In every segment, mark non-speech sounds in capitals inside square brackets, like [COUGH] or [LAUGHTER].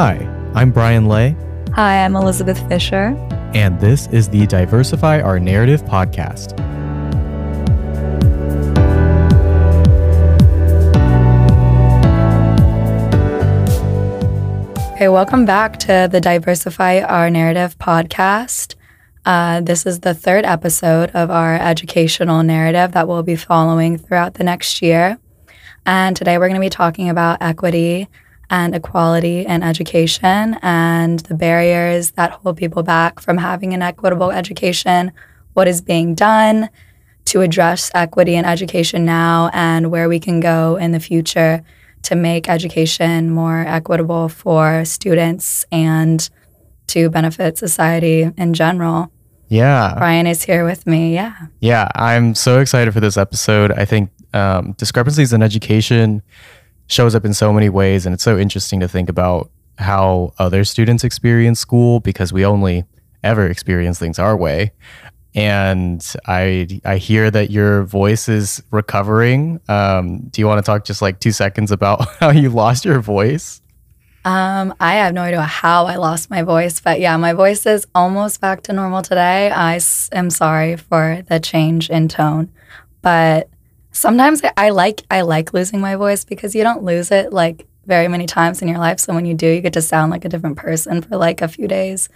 Hi, I'm Brian Lay, Hi, I'm Elizabeth Fisher. and this is the Diversify Our Narrative podcast. Okay, welcome back to the Diversify Our Narrative podcast. Uh, this is the third episode of our educational narrative that we'll be following throughout the next year. And today we're going to be talking about equity and equality in education and the barriers that hold people back from having an equitable education, what is being done to address equity in education now, and where we can go in the future to make education more equitable for students and to benefit society in general. Yeah, Brian is here with me. Yeah. yeah, I'm so excited for this episode. I think um, discrepancies in education shows up in so many ways, and it's so interesting to think about how other students experience school because we only ever experience things our way. And I I hear that your voice is recovering. Um, do you want to talk just like two seconds about [LAUGHS] how you lost your voice? Um, I have no idea how I lost my voice, but yeah, my voice is almost back to normal today. I s- am sorry for the change in tone, but sometimes I, I like I like losing my voice because you don't lose it like very many times in your life. So when you do, you get to sound like a different person for like a few days.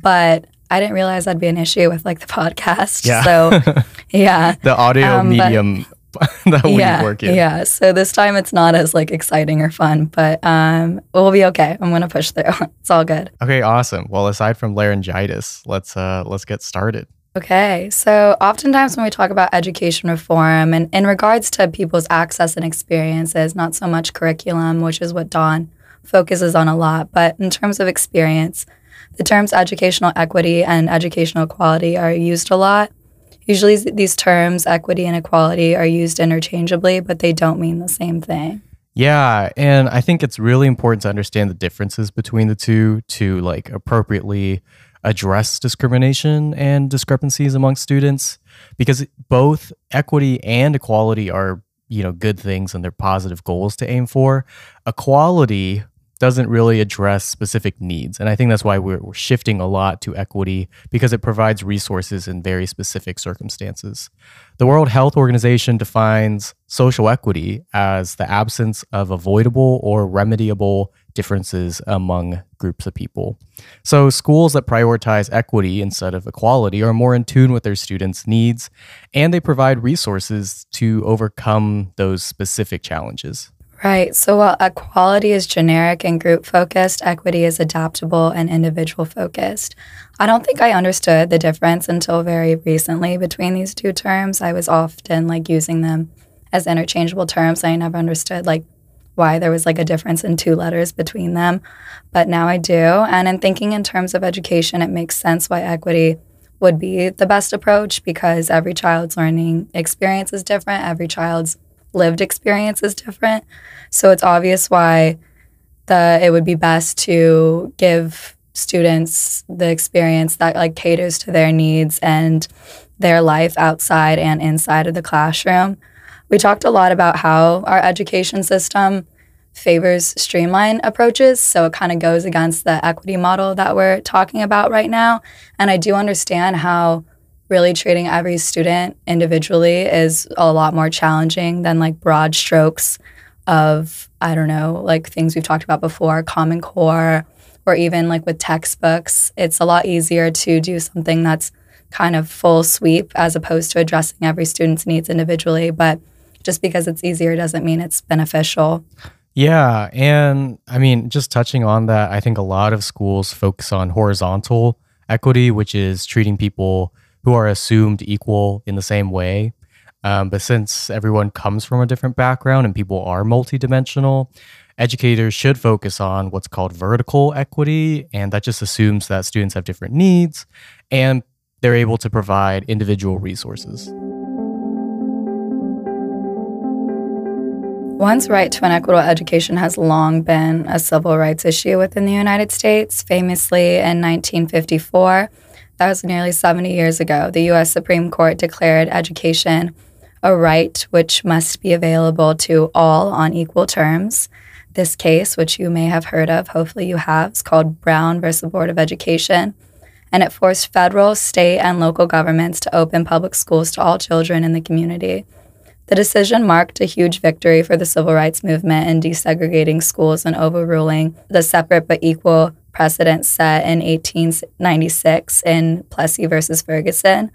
But I didn't realize that'd be an issue with like the podcast. Yeah. So [LAUGHS] yeah. the audio Um, medium [LAUGHS] that we yeah, work in. Yeah. So this time it's not as like exciting or fun, but um, we'll be okay. I'm gonna push through. [LAUGHS] it's all good. Okay, awesome. Well, aside from laryngitis, let's uh let's get started. Okay. So oftentimes when we talk about education reform and in regards to people's access and experiences, not so much curriculum, which is what Dawn focuses on a lot, but in terms of experience, the terms educational equity and educational equality are used a lot. Usually these terms, equity and equality, are used interchangeably, but they don't mean the same thing. Yeah, and I think it's really important to understand the differences between the two to like appropriately address discrimination and discrepancies among students because both equity and equality are, you know, good things and they're positive goals to aim for. Equality doesn't really address specific needs. And I think that's why we're, we're shifting a lot to equity because it provides resources in very specific circumstances. The World Health Organization defines social equity as the absence of avoidable or remediable differences among groups of people. So, schools that prioritize equity instead of equality are more in tune with their students' needs and they provide resources to overcome those specific challenges. Right. So while equality is generic and group focused, equity is adaptable and individual focused. I don't think I understood the difference until very recently between these two terms. I was often like using them as interchangeable terms. I never understood like why there was like a difference in two letters between them. But now I do. And in thinking in terms of education, it makes sense why equity would be the best approach because every child's learning experience is different. Every child's lived experience is different. So it's obvious why the it would be best to give students the experience that like caters to their needs and their life outside and inside of the classroom. We talked a lot about how our education system favors streamline approaches, so it kind of goes against the equity model that we're talking about right now. And I do understand how really treating every student individually is a lot more challenging than like broad strokes of I don't know, like things we've talked about before, Common Core, or even like with textbooks. It's a lot easier to do something that's kind of full sweep as opposed to addressing every student's needs individually. But just because it's easier doesn't mean it's beneficial. Yeah. And I mean, just touching on that, I think a lot of schools focus on horizontal equity, which is treating people who are assumed equal in the same way. Um, but since everyone comes from a different background and people are multidimensional, educators should focus on what's called vertical equity. And that just assumes that students have different needs and they're able to provide individual resources. One's right to an equitable education has long been a civil rights issue within the United States. Famously, in 1954, that was nearly 70 years ago, the U.S. Supreme Court declared education a right which must be available to all on equal terms. This case, which you may have heard of, hopefully you have, is called Brown versus Board of Education. And it forced federal, state, and local governments to open public schools to all children in the community. The decision marked a huge victory for the civil rights movement in desegregating schools and overruling the separate but equal precedent set in 1896 in Plessy versus Ferguson,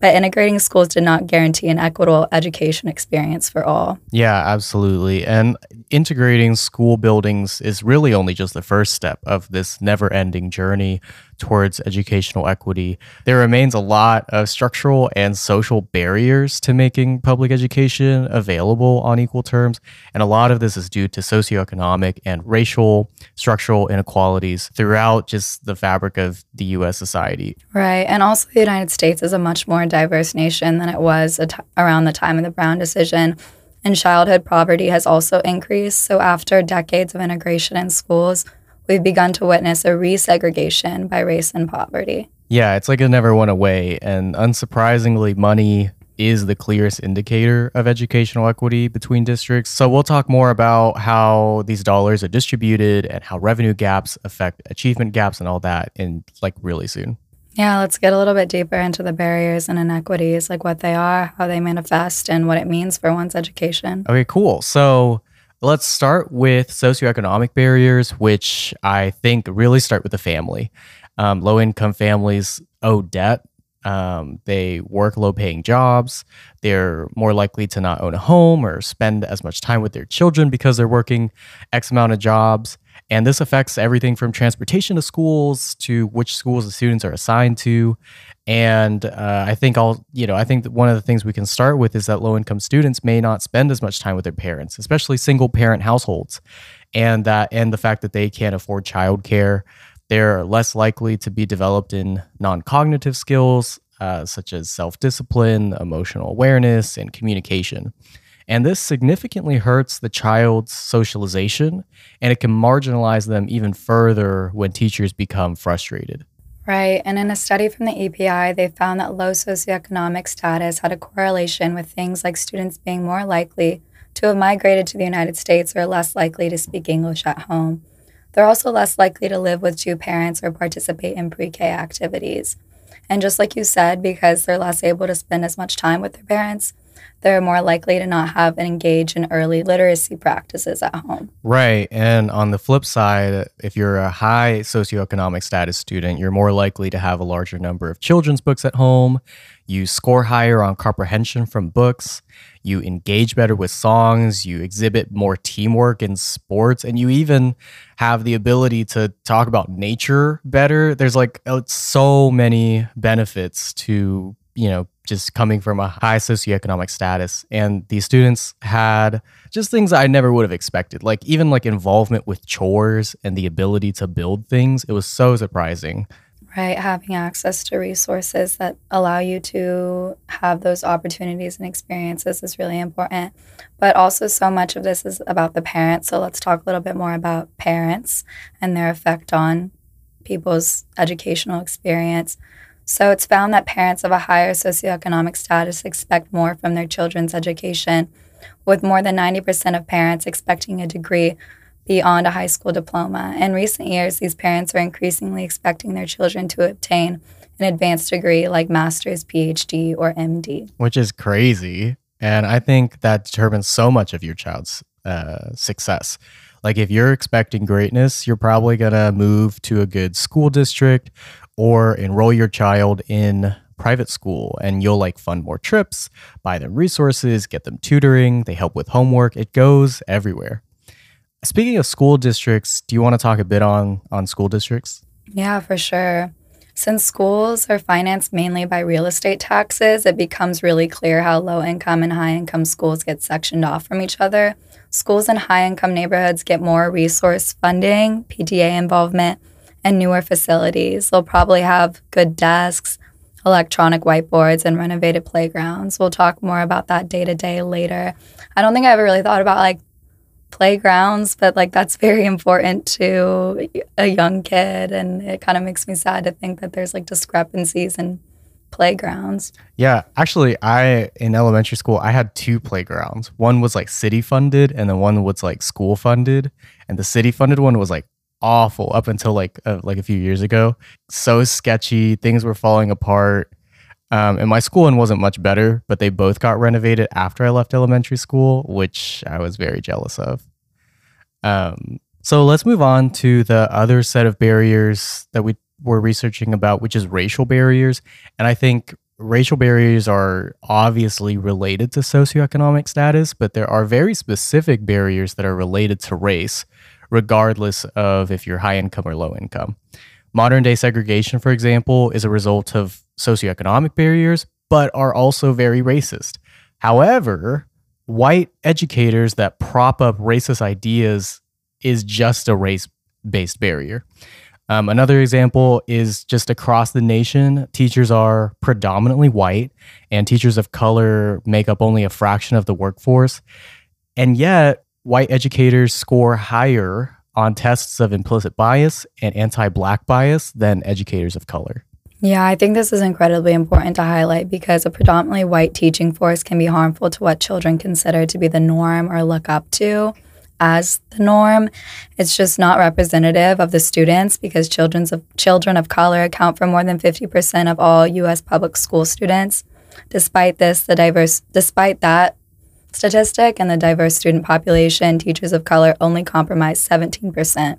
but integrating schools did not guarantee an equitable education experience for all. Yeah, absolutely. And integrating school buildings is really only just the first step of this never ending journey towards educational equity. There remains a lot of structural and social barriers to making public education available on equal terms. And a lot of this is due to socioeconomic and racial structural inequalities throughout just the fabric of the US society. Right. And also, the United States is a much more diverse nation than it was around the time of the Brown decision. And childhood poverty has also increased. So, after decades of integration in schools, we've begun to witness a resegregation by race and poverty. Yeah, it's like it never went away. And unsurprisingly, money is the clearest indicator of educational equity between districts. So we'll talk more about how these dollars are distributed and how revenue gaps affect achievement gaps and all that in like really soon. Yeah, let's get a little bit deeper into the barriers and inequities, like what they are, how they manifest, and what it means for one's education. Okay, cool. So Let's start with socioeconomic barriers, which I think really start with the family. Um, low income families owe debt. Um, they work low paying jobs. They're more likely to not own a home or spend as much time with their children because they're working X amount of jobs. And this affects everything from transportation to schools to which schools the students are assigned to. And uh, I think I'll, you know, I think that one of the things we can start with is that low income students may not spend as much time with their parents, especially single parent households. And that, and the fact that they can't afford childcare, they're less likely to be developed in non cognitive skills uh, such as self discipline, emotional awareness, and communication. And this significantly hurts the child's socialization and it can marginalize them even further when teachers become frustrated. Right. And in a study from the EPI, they found that low socioeconomic status had a correlation with things like students being more likely to have migrated to the United States or less likely to speak English at home. They're also less likely to live with two parents or participate in pre K activities. And just like you said, because they're less able to spend as much time with their parents, they're more likely to not have and engage in early literacy practices at home. Right. And on the flip side, if you're a high socioeconomic status student, you're more likely to have a larger number of children's books at home. You score higher on comprehension from books. You engage better with songs. You exhibit more teamwork in sports. And you even have the ability to talk about nature better. There's like uh, so many benefits to you know, just coming from a high socioeconomic status. And these students had just things I never would have expected, like even like involvement with chores and the ability to build things. It was so surprising. Right. Having access to resources that allow you to have those opportunities and experiences is really important. But also, so much of this is about the parents. So let's talk a little bit more about parents and their effect on people's educational experience. So it's found that parents of a higher socioeconomic status expect more from their children's education, with more than 90% of parents expecting a degree beyond a high school diploma. In recent years, these parents are increasingly expecting their children to obtain an advanced degree like master's, PhD, or MD. Which is crazy. And I think that determines so much of your child's uh, success. Like if you're expecting greatness, you're probably going to move to a good school district or enroll your child in private school and you'll like fund more trips, buy them resources, get them tutoring, they help with homework. It goes everywhere. Speaking of school districts, do you want to talk a bit on on school districts? Yeah, for sure. Since schools are financed mainly by real estate taxes, it becomes really clear how low income and high income schools get sectioned off from each other. Schools in high income neighborhoods get more resource funding, PTA involvement, and newer facilities. They'll probably have good desks, electronic whiteboards, and renovated playgrounds. We'll talk more about that day to day later. I don't think I ever really thought about like playgrounds, but like that's very [LAUGHS] important to a young kid. And it kind of makes me sad to think that there's like discrepancies in playgrounds. Yeah, actually, I in elementary school I had two playgrounds. One was like city funded, and then one was like school funded. And the city funded one was like awful up until like uh, like a few years ago. So sketchy, things were falling apart. Um, and my school one wasn't much better, but they both got renovated after I left elementary school, which I was very jealous of. Um, so let's move on to the other set of barriers that we were researching about, which is racial barriers. And I think racial barriers are obviously related to socioeconomic status, but there are very specific barriers that are related to race, regardless of if you're high income or low income. Modern day segregation, for example, is a result of socioeconomic barriers, but are also very racist. However, white educators that prop up racist ideas is just a race based barrier. Um, another example is just across the nation, teachers are predominantly white, and teachers of color make up only a fraction of the workforce. And yet, white educators score higher on tests of implicit bias and anti black bias than educators of color. Yeah, I think this is incredibly important to highlight because a predominantly white teaching force can be harmful to what children consider to be the norm or look up to as the norm. It's just not representative of the students because children's of, children of color account for more than 50% of all US public school students. Despite this, the diverse despite that statistic and the diverse student population, teachers of color only comprise 17%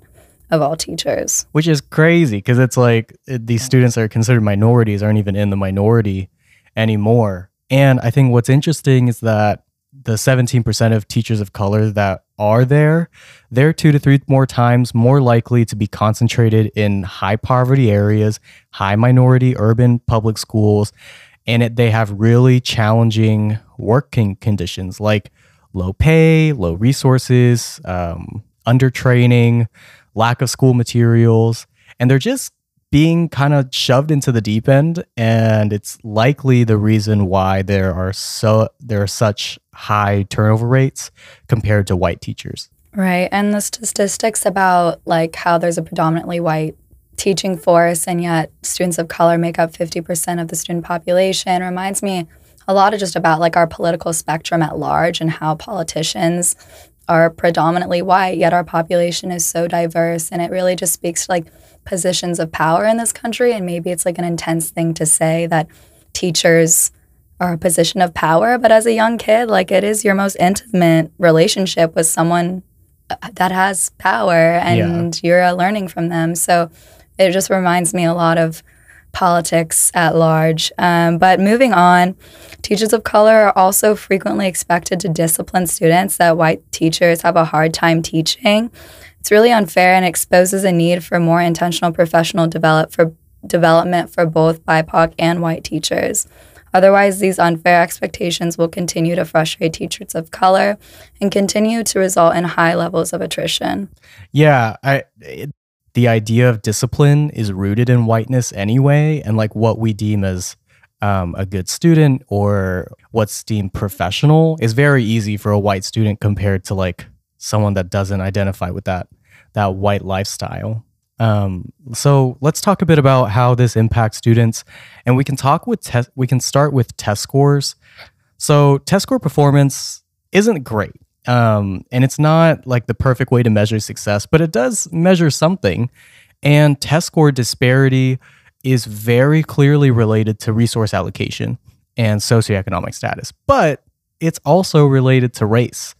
of all teachers. Which is crazy because it's like it, these students that are considered minorities aren't even in the minority anymore. And I think what's interesting is that the 17% of teachers of color that are there, they're two to three more times more likely to be concentrated in high poverty areas, high minority urban public schools, and it, they have really challenging working conditions like low pay, low resources, um, undertraining, lack of school materials, and they're just being kind of shoved into the deep end and it's likely the reason why there are so there are such high turnover rates compared to white teachers. Right and the statistics about like how there's a predominantly white teaching force and yet students of color make up 50% of the student population reminds me a lot of just about like our political spectrum at large and how politicians are predominantly white yet our population is so diverse and it really just speaks to like positions of power in this country. And maybe it's like an intense thing to say that teachers are a position of power. But as a young kid, like it is your most intimate relationship with someone uh, that has power and yeah. you're learning from them. So it just reminds me a lot of politics at large. Um, but moving on, teachers of color are also frequently expected to discipline students that white teachers have a hard time teaching. It's really unfair and exposes a need for more intentional professional develop for development for both BIPOC and white teachers. Otherwise, these unfair expectations will continue to frustrate teachers of color and continue to result in high levels of attrition. Yeah, I the idea of discipline is rooted in whiteness anyway, and like what we deem as um, a good student or what's deemed professional is very easy for a white student compared to like someone that doesn't identify with that that white lifestyle. Um, so let's talk a bit about how this impacts students, and we can talk with test. We can start with test scores. So test score performance isn't great, um, and it's not like the perfect way to measure success, but it does measure something. And test score disparity is very clearly related to resource allocation and socioeconomic status, but it's also related to race.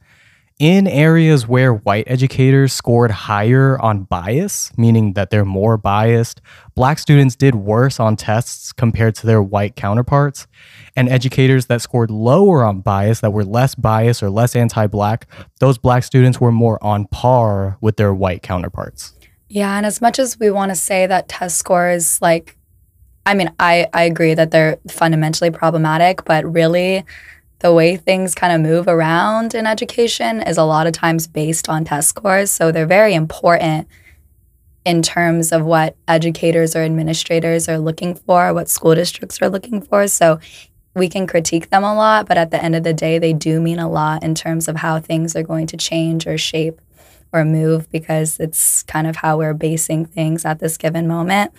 In areas where white educators scored higher on bias, meaning that they're more biased, black students did worse on tests compared to their white counterparts. And educators that scored lower on bias, that were less biased or less anti black, those black students were more on par with their white counterparts. Yeah, and as much as we want to say that test scores, like, I mean, I, I agree that they're fundamentally problematic, but really, the way things kind of move around in education is a lot of times based on test scores. So they're very important in terms of what educators or administrators are looking for, what school districts are looking for. So we can critique them a lot, but at the end of the day, they do mean a lot in terms of how things are going to change or shape or move because it's kind of how we're basing things at this given moment.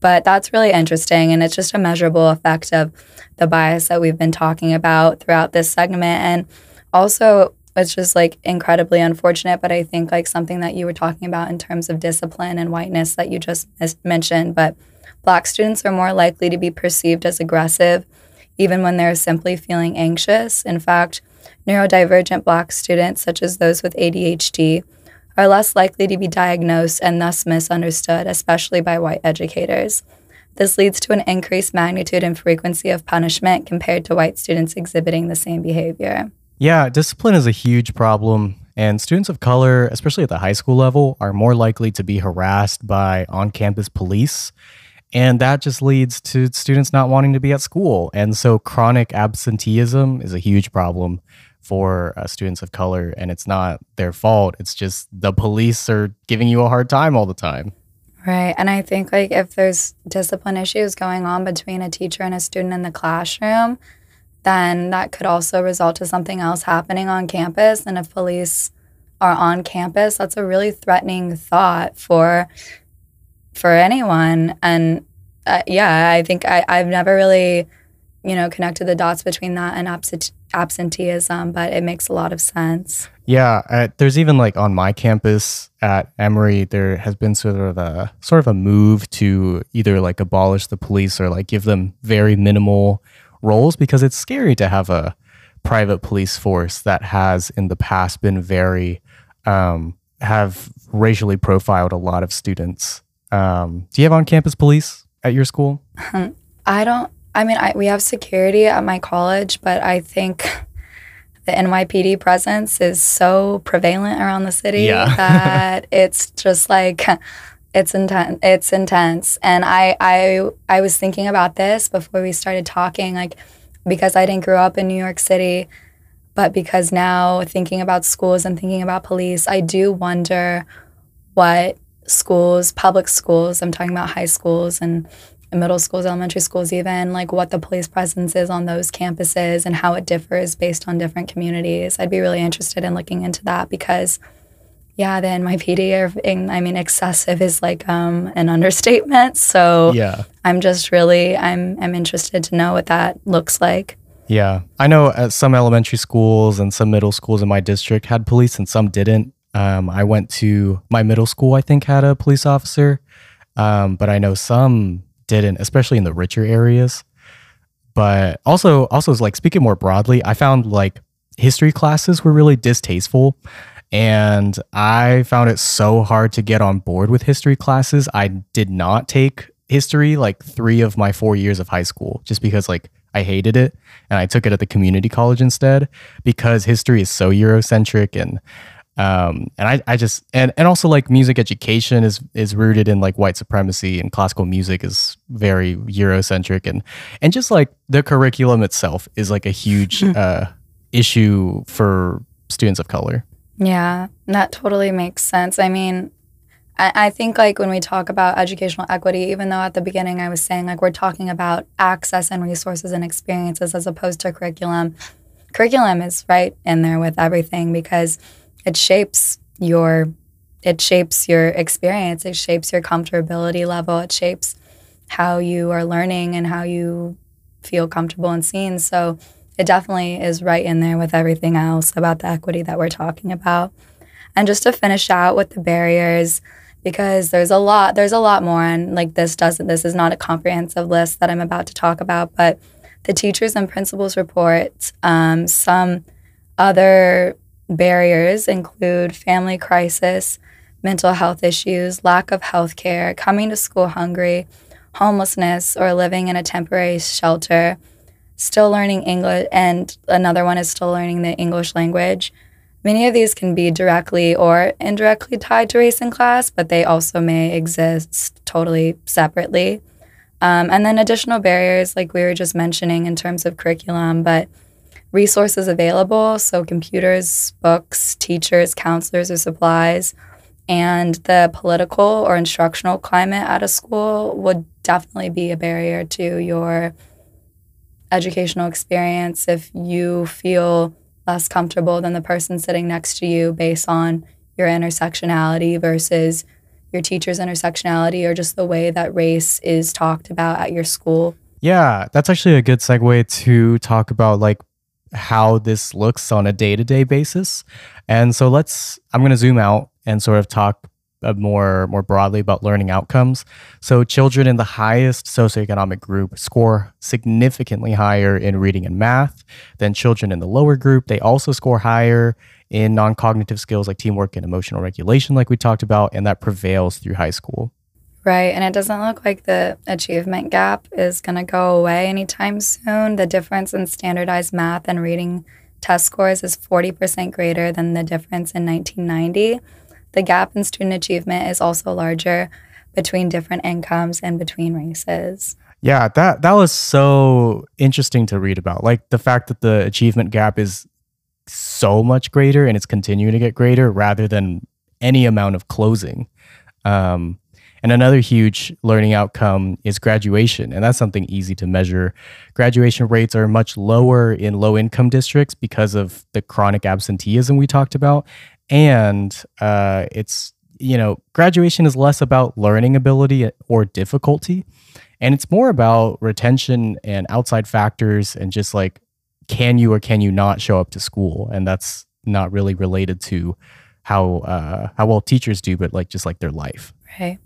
But that's really interesting. And it's just a measurable effect of the bias that we've been talking about throughout this segment. And also, it's just like incredibly unfortunate. But I think like something that you were talking about in terms of discipline and whiteness that you just mentioned. But Black students are more likely to be perceived as aggressive, even when they're simply feeling anxious. In fact, neurodivergent Black students, such as those with ADHD, are less likely to be diagnosed and thus misunderstood, especially by white educators. This leads to an increased magnitude and frequency of punishment compared to white students exhibiting the same behavior. Yeah, discipline is a huge problem. And students of color, especially at the high school level, are more likely to be harassed by on campus police. And that just leads to students not wanting to be at school. And so chronic absenteeism is a huge problem for uh, students of color and it's not their fault. It's just the police are giving you a hard time all the time. Right and i think like if there's discipline issues going on between a teacher and a student in the classroom then that could also result to something else happening on campus. And if police are on campus that's a really threatening thought for for anyone. And uh, yeah i think I, i've never really you know connected the dots between that and absent absenteeism, but it makes a lot of sense. Yeah, uh, there's even like on my campus at Emory, there has been sort of a sort of a move to either like abolish the police or like give them very minimal roles because it's scary to have a private police force that has in the past been very um, have racially profiled a lot of students. Um, do you have on campus police at your school? [LAUGHS] I don't I mean, I, we have security at my college, but I think [LAUGHS] the NYPD presence is so prevalent around the city yeah. [LAUGHS] that it's just like it's intense. It's intense, and I I I was thinking about this before we started talking, like because I didn't grow up in New York City, but because now thinking about schools and thinking about police, I do wonder what schools, public schools, I'm talking about high schools and middle schools, elementary schools, even like what the police presence is on those campuses and how it differs based on different communities. I'd be really interested in looking into that because, yeah, the NYPD [LAUGHS] are, in, I mean, excessive is like um, an [LAUGHS] understatement. So yeah, I'm just really, I'm, I'm interested to know what that looks like. Yeah, I know at some elementary schools and some middle schools in my district had police and some didn't. Um, I went to my middle school, I think, had a police officer. Um, but I know some didn't, especially in the richer areas. But also, also like speaking more broadly, I found like history classes were really distasteful. And I found it so hard to get on board with history classes. I did not take history like three of my four years of high school just because like I hated it. And I took it at the community college instead because history is so Eurocentric and um, and I, I just and, and also like music education is is rooted in like white supremacy and classical music is very Eurocentric and and just like the curriculum itself is like a huge uh, issue for students of color. Yeah, that totally makes sense. I mean, I, I think like when we talk about educational equity, even though at the beginning I was saying like we're talking about access and resources and experiences as opposed to curriculum, curriculum is right in there with everything because it shapes your it shapes your experience it shapes your comfortability level it shapes how you are learning and how you feel comfortable and seen. So it definitely is right in there with everything else about the equity that we're talking about. And just to finish out with the barriers because there's a lot there's a lot more and like this doesn't this is not a comprehensive list that i'm about to talk about but the teachers and principals report um, some other Barriers include family crisis, mental health issues, lack of health care, coming to school hungry, homelessness, or living in a temporary shelter, still learning English, and another one is still learning the English language. Many of these can be directly or indirectly tied to race and class, but they also may exist totally separately. Um, and then additional barriers, like we were just mentioning in terms of curriculum, but resources available. So, computers, books, teachers, counselors, or supplies. And the political or instructional climate at a school would definitely be a barrier to your educational experience if you feel less comfortable than the person sitting next to you based on your intersectionality versus your teacher's intersectionality or just the way that race is talked about at your school? Yeah, that's actually a good segue to talk about like how this looks on a day-to-day basis. And so let's I'm going to zoom out and sort of talk more more broadly about learning outcomes. So children in the highest socioeconomic group score significantly higher in reading and math than children in the lower group. They also score higher in non-cognitive skills like teamwork and emotional regulation like we talked about and that prevails through high school. Right. And it doesn't look like the achievement gap is going to go away anytime soon. The difference in standardized math and reading test scores is 40% greater than the difference in 1990. The gap in student achievement is also larger between different incomes and between races. Yeah, that that was so interesting to read about. Like the fact that the achievement gap is so much greater and it's continuing to get greater rather than any amount of closing. Um, and another huge learning outcome is graduation, and that's something easy to measure. Graduation rates are much lower in low income districts because of the chronic absenteeism we talked about. And uh, it's, you know, graduation is less about learning ability or difficulty, and it's more about retention and outside factors and just like, can you or can you not show up to school? And that's not really related to how uh, how well teachers do, but like just like their life. Right.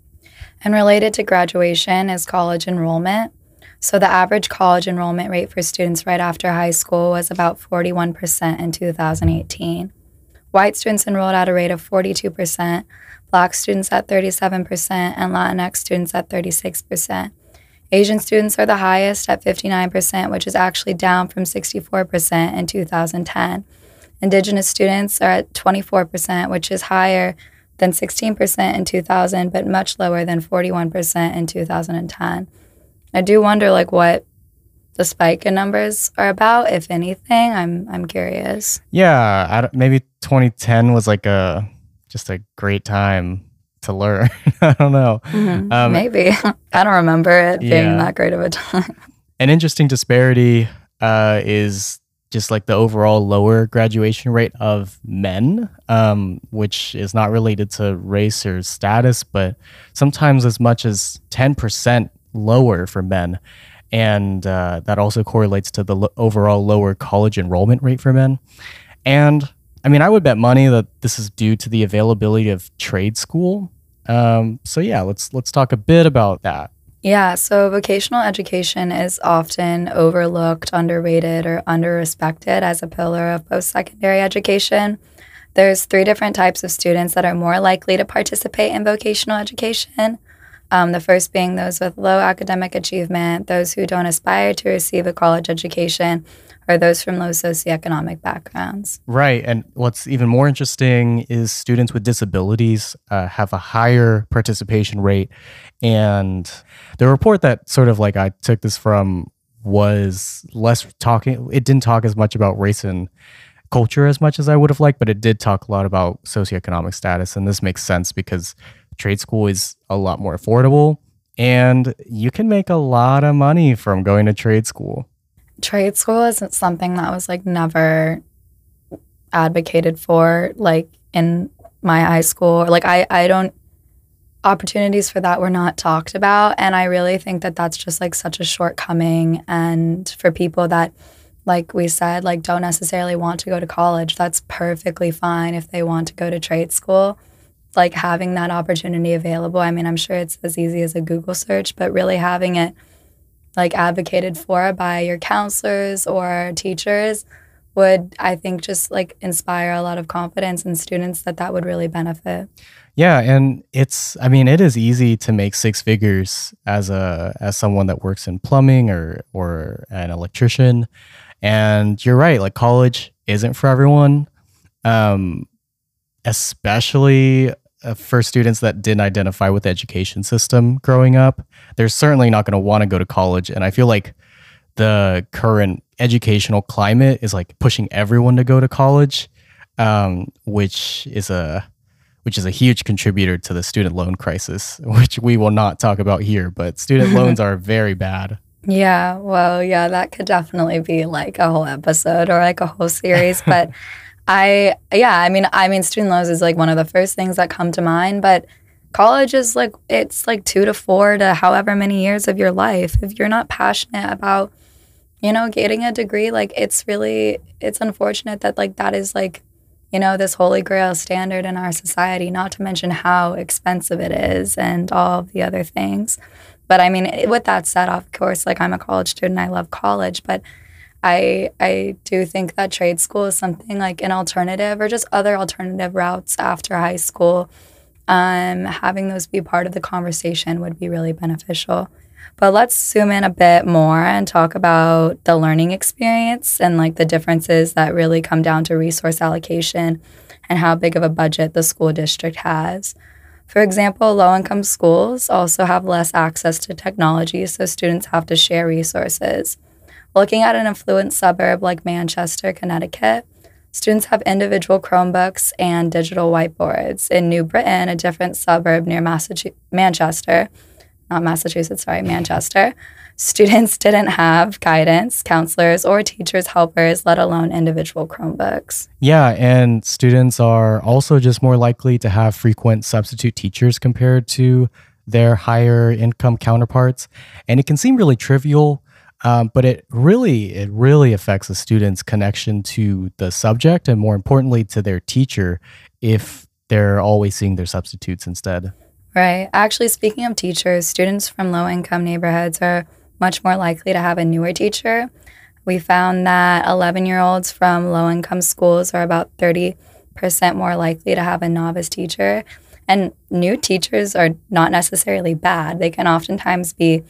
And related to graduation is college enrollment. So the average college enrollment rate for students right after high school was about 41% in 2018. White students enrolled at a rate of 42%, Black students at 37%, and Latinx students at 36%. Asian students are the highest at 59%, which is actually down from 64% in 2010. Indigenous students are at 24%, which is higher than 16% in 2000, but much lower than 41% in 2010. I do wonder like what the spike in numbers are about, if anything. I'm I'm curious. Yeah, maybe 2010 was like a just a great time to learn. [LAUGHS] I don't know. Mm-hmm. Um, maybe [LAUGHS] I don't remember it being yeah. that great of a time. An interesting disparity uh, is just like the overall lower graduation rate of men, um, which is not related to race or status, but sometimes as much as 10% lower for men. And uh, that also correlates to the lo- overall lower college enrollment rate for men. And I mean, I would bet money that this is due to the availability of trade school. Um, so yeah, let's let's talk a bit about that. Yeah, so vocational education is often overlooked, underrated, or underrespected as a pillar of post secondary education. There's three different types of students that are more likely to participate in vocational education. Um, the first being those with low academic achievement, those who don't aspire to receive a college education, or those from low socioeconomic backgrounds. Right. And what's even more interesting is students with disabilities uh, have a higher participation rate. And the report that sort of like I took this from was less talking, it didn't talk as much about race and culture as much as I would have liked, but it did talk a lot about socioeconomic status. And this makes sense because trade school is a lot more affordable and you can make a lot of money from going to trade school trade school isn't something that was like never advocated for like in my high school. Like i i don't opportunities for that were not talked about and i really think that that's just like such a shortcoming. And for people that like we said like don't necessarily want to go to college that's perfectly fine if they want to go to trade school. Like having that opportunity available i mean i'm sure it's as easy as a google search but really having it like advocated for by your counselors or teachers would I think just like inspire a lot of confidence in students that that would really benefit. Yeah, and it's I mean it is easy to make six figures as a as someone that works in plumbing or or an electrician. And you're right, like college isn't for everyone. Um especially uh, for students that didn't identify with the education system growing up, they're certainly not going to want to go to college. And I feel like the current educational climate is like pushing everyone to go to college, um, which is a which is a huge contributor to the student loan crisis, [LAUGHS] which we will not talk about here. But student [LAUGHS] loans are very bad. Yeah, well, yeah, that could definitely be like a whole episode or like a whole series. But [LAUGHS] I yeah, I mean I mean student loans is like one of the first things that come to mind, but college is like it's like 2 to 4 to however many years of your life. If you're not passionate about you know getting a degree, like it's really it's unfortunate that like that is like you know this holy grail standard in our society, not to mention how expensive it is and all the other things. But I mean, with that said, of course, like I'm a college student, I love college, but I I do think that trade school is something like an alternative or just other alternative routes after high school. Um, having those be part of the conversation would be really beneficial. But let's zoom in a bit more and talk about the learning experience and like the differences that really come down to resource allocation and how big of a budget the school district has. For example, low income schools also have less access to technology, so students have to share resources. Looking at an affluent suburb like Manchester, Connecticut, students have individual Chromebooks and digital whiteboards. In New Britain, a different suburb near Massachusetts, Manchester, not Massachusetts, sorry, Manchester, students didn't have guidance, counselors, or teachers' helpers, let alone individual Chromebooks. Yeah, and students are also just more likely to have frequent substitute teachers compared to their higher income counterparts. And it can seem really trivial um, but it really, it really affects a student's connection to the subject and more importantly to their teacher if they're always seeing their substitutes instead. Right. Actually, speaking of teachers, students from low income neighborhoods are much more likely to have a newer teacher. We found that 11 year olds from low income schools are about 30% more likely to have a novice teacher. And new teachers are not necessarily bad. They can oftentimes be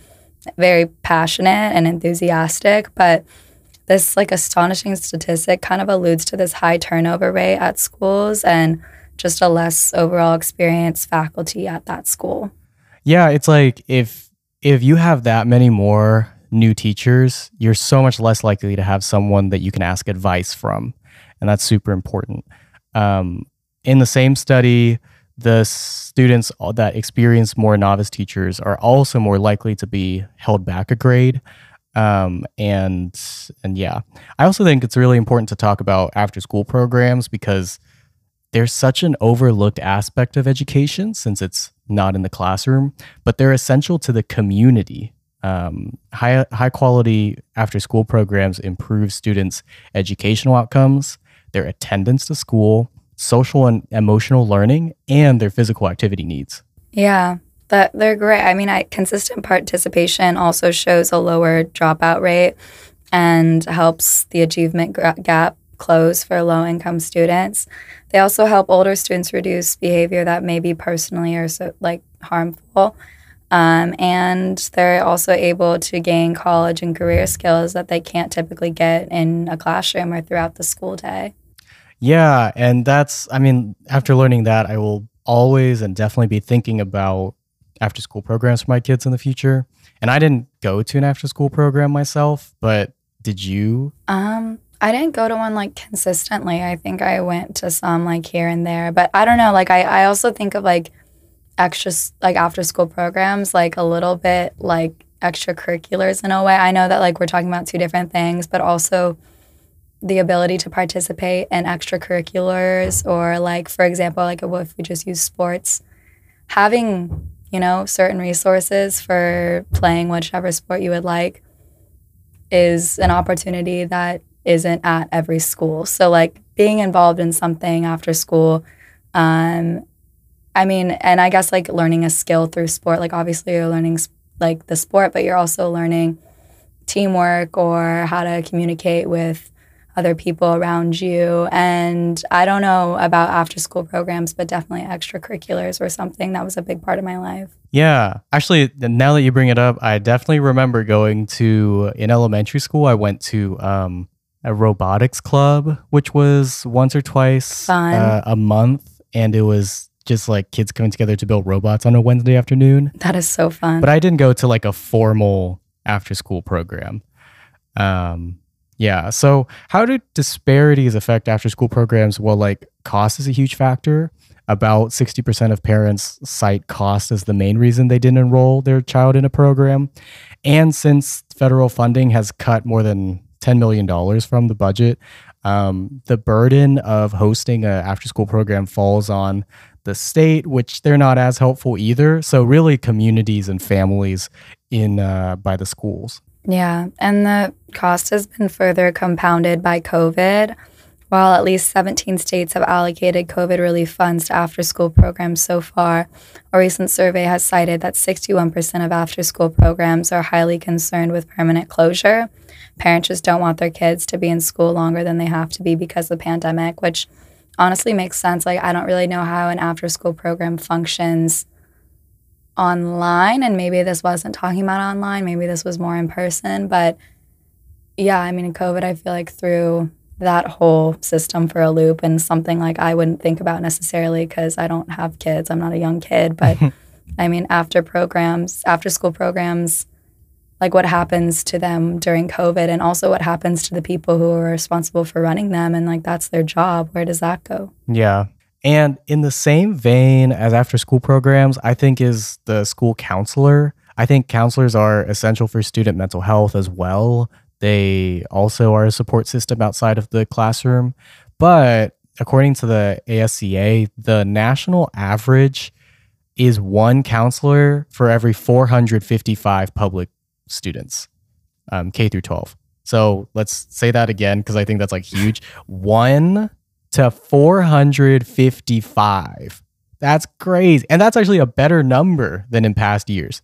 very passionate and enthusiastic, but this like astonishing statistic kind of alludes to this high turnover rate at schools and just a less overall experienced faculty at that school. Yeah, it's like if if you have that many more new teachers, you're so much less likely to have someone that you can ask advice from, and that's super important. Um, in the same study, the students that experience more novice teachers are also more likely to be held back a grade. Um, and and yeah, I also think it's really important to talk about after school programs because there's such an overlooked aspect of education since it's not in the classroom, but they're essential to the community. Um, high high quality after school programs improve students' educational outcomes, their attendance to school, social and emotional learning and their physical activity needs. Yeah, that they're great. I mean, I, consistent participation also shows a lower dropout rate and helps the achievement gap close for low income students. They also help older students reduce behavior that may be personally or so like harmful. Um, and they're also able to gain college and career skills that they can't typically get in a classroom or throughout the school day. Yeah, and that's I mean, after learning that, I will always and definitely be thinking about after school programs for my kids in the future. And I didn't go to an after school program myself, but did you? Um, I didn't go to one like consistently. I think I went to some like here and there, but I don't know. Like I, I also think of like extra like after school programs like a little bit like extracurriculars in a way. I know that like we're talking about two different things, but also the ability to participate in extracurriculars or like for example like if we just use sports? Having you know certain resources for playing whichever sport you would like is an opportunity that isn't at every school. So like being involved in something after school um i mean and i guess like learning a skill through sport like obviously you're learning like the sport but you're also learning teamwork or how to communicate with other people around you. And I don't know about after school programs, but definitely extracurriculars were something that was a big part of my life. Yeah. Actually, now that you bring it up, I definitely remember going to, in elementary school, I went to um, a robotics club, which was once or twice uh, a month. And it was just like kids coming together to build robots on a Wednesday afternoon. That is so fun. But I didn't go to like a formal after school program. Um, yeah. So, how do disparities affect after school programs? Well, like cost is a huge factor. About 60% of parents cite cost as the main reason they didn't enroll their child in a program. And since federal funding has cut more than $10 million from the budget, Um, the burden of hosting an after school program falls on the state, which they're not as helpful either. So really, communities and families in uh, by the schools. Yeah, and the cost has been further compounded by COVID. While at least 17 states have allocated COVID relief funds to after school programs so far, a recent survey has cited that 61% of after school programs are highly concerned with permanent closure. Parents just don't want their kids to be in school longer than they have to be because of the pandemic, which honestly makes sense. Like, I don't really know how an after school program functions online. And maybe this wasn't talking about online, maybe this was more in person. But yeah, I mean, COVID, I feel like threw that whole system for a loop and something like I wouldn't think about necessarily because I don't have kids. I'm not a young kid. But [LAUGHS] I mean, after programs, after school programs, like what happens to them during COVID and also what happens to the people who are responsible for running them. And like that's their job. Where does that go? Yeah. And in the same vein as after school programs, I think is the school counselor. I think counselors are essential for student mental health as well. They also are a support system outside of the classroom. But according to the ASCA, the national average is one counselor for every 455 public students, um, K through 12. So let's say that again because I think that's like huge. One to 455. That's crazy. And that's actually a better number than in past years.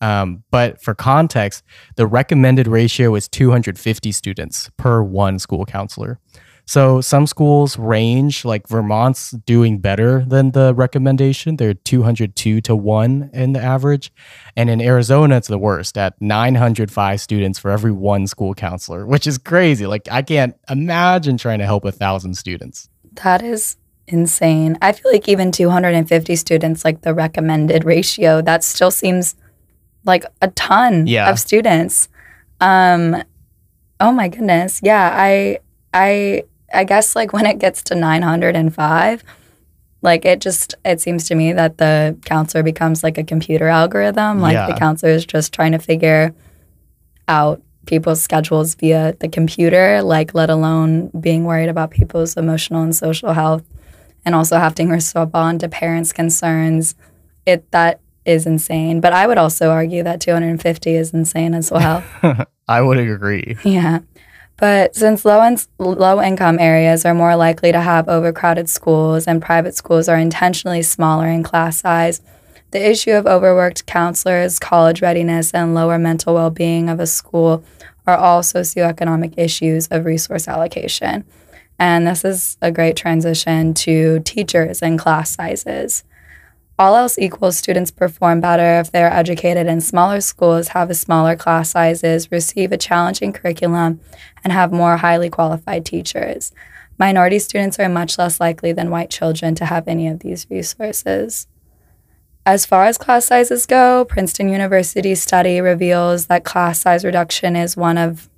Um, but for context, the recommended ratio is 250 students per one school counselor. So some schools range, like Vermont's doing better than the recommendation. They're 202 to 1 in the average. And in Arizona, it's the worst at 905 students for every one school counselor, which is crazy. Like, I can't imagine trying to help a thousand students. That is insane. I feel like even 250 students, like the recommended ratio, that still seems like a ton Yeah. of students. Um, oh my goodness. Yeah, I, I, I guess like when it gets to 905, like it just it seems to me that the counselor becomes like a computer algorithm. Like Yeah. the counselor is just trying to figure out people's schedules via the computer, like let alone being worried about people's emotional and social health and also having to respond to parents' concerns. It that is insane. But I would also argue that 250 is insane as well. [LAUGHS] I would agree. Yeah. But since low, in, low income areas are more likely to have overcrowded schools and private schools are intentionally smaller in class size, the issue of overworked counselors, college readiness, and lower mental well being of a school are all socioeconomic issues of resource allocation. And this is a great transition to teachers and class sizes. All else equal, students perform better if they're educated in smaller schools, have smaller class sizes, receive a challenging curriculum, and have more highly qualified teachers. Minority students are much less likely than white children to have any of these resources. As far as class sizes go, Princeton University's study reveals that class size reduction is one of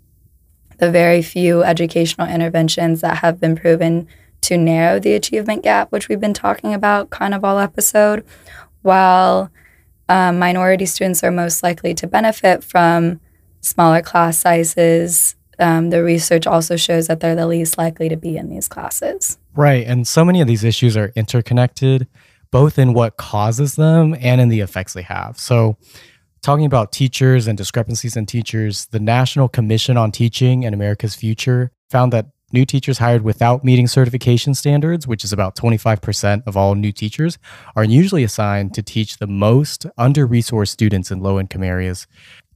the very few educational interventions that have been proven to narrow the achievement gap, which we've been talking about kind of all episode. While um, minority students are most likely to benefit from smaller class sizes, um, the research also shows that they're the least likely to be in these classes. Right. And so many of these issues are interconnected, both in what causes them and in the effects they have. So, talking about teachers and discrepancies in teachers, the National Commission on Teaching and America's Future found that new teachers hired without meeting certification standards, which is about 25% of all new teachers, are usually assigned to teach the most under resourced students in low income areas.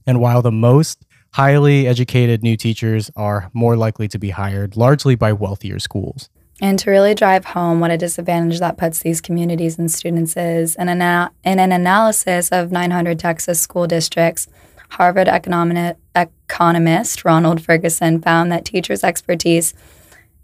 And while the most highly educated new teachers are more likely to be hired largely by wealthier schools. And to really drive home what a disadvantage that puts these communities and students is, in an, in an analysis of 900 Texas school districts, Harvard economi- economist Ronald Ferguson found that teachers' expertise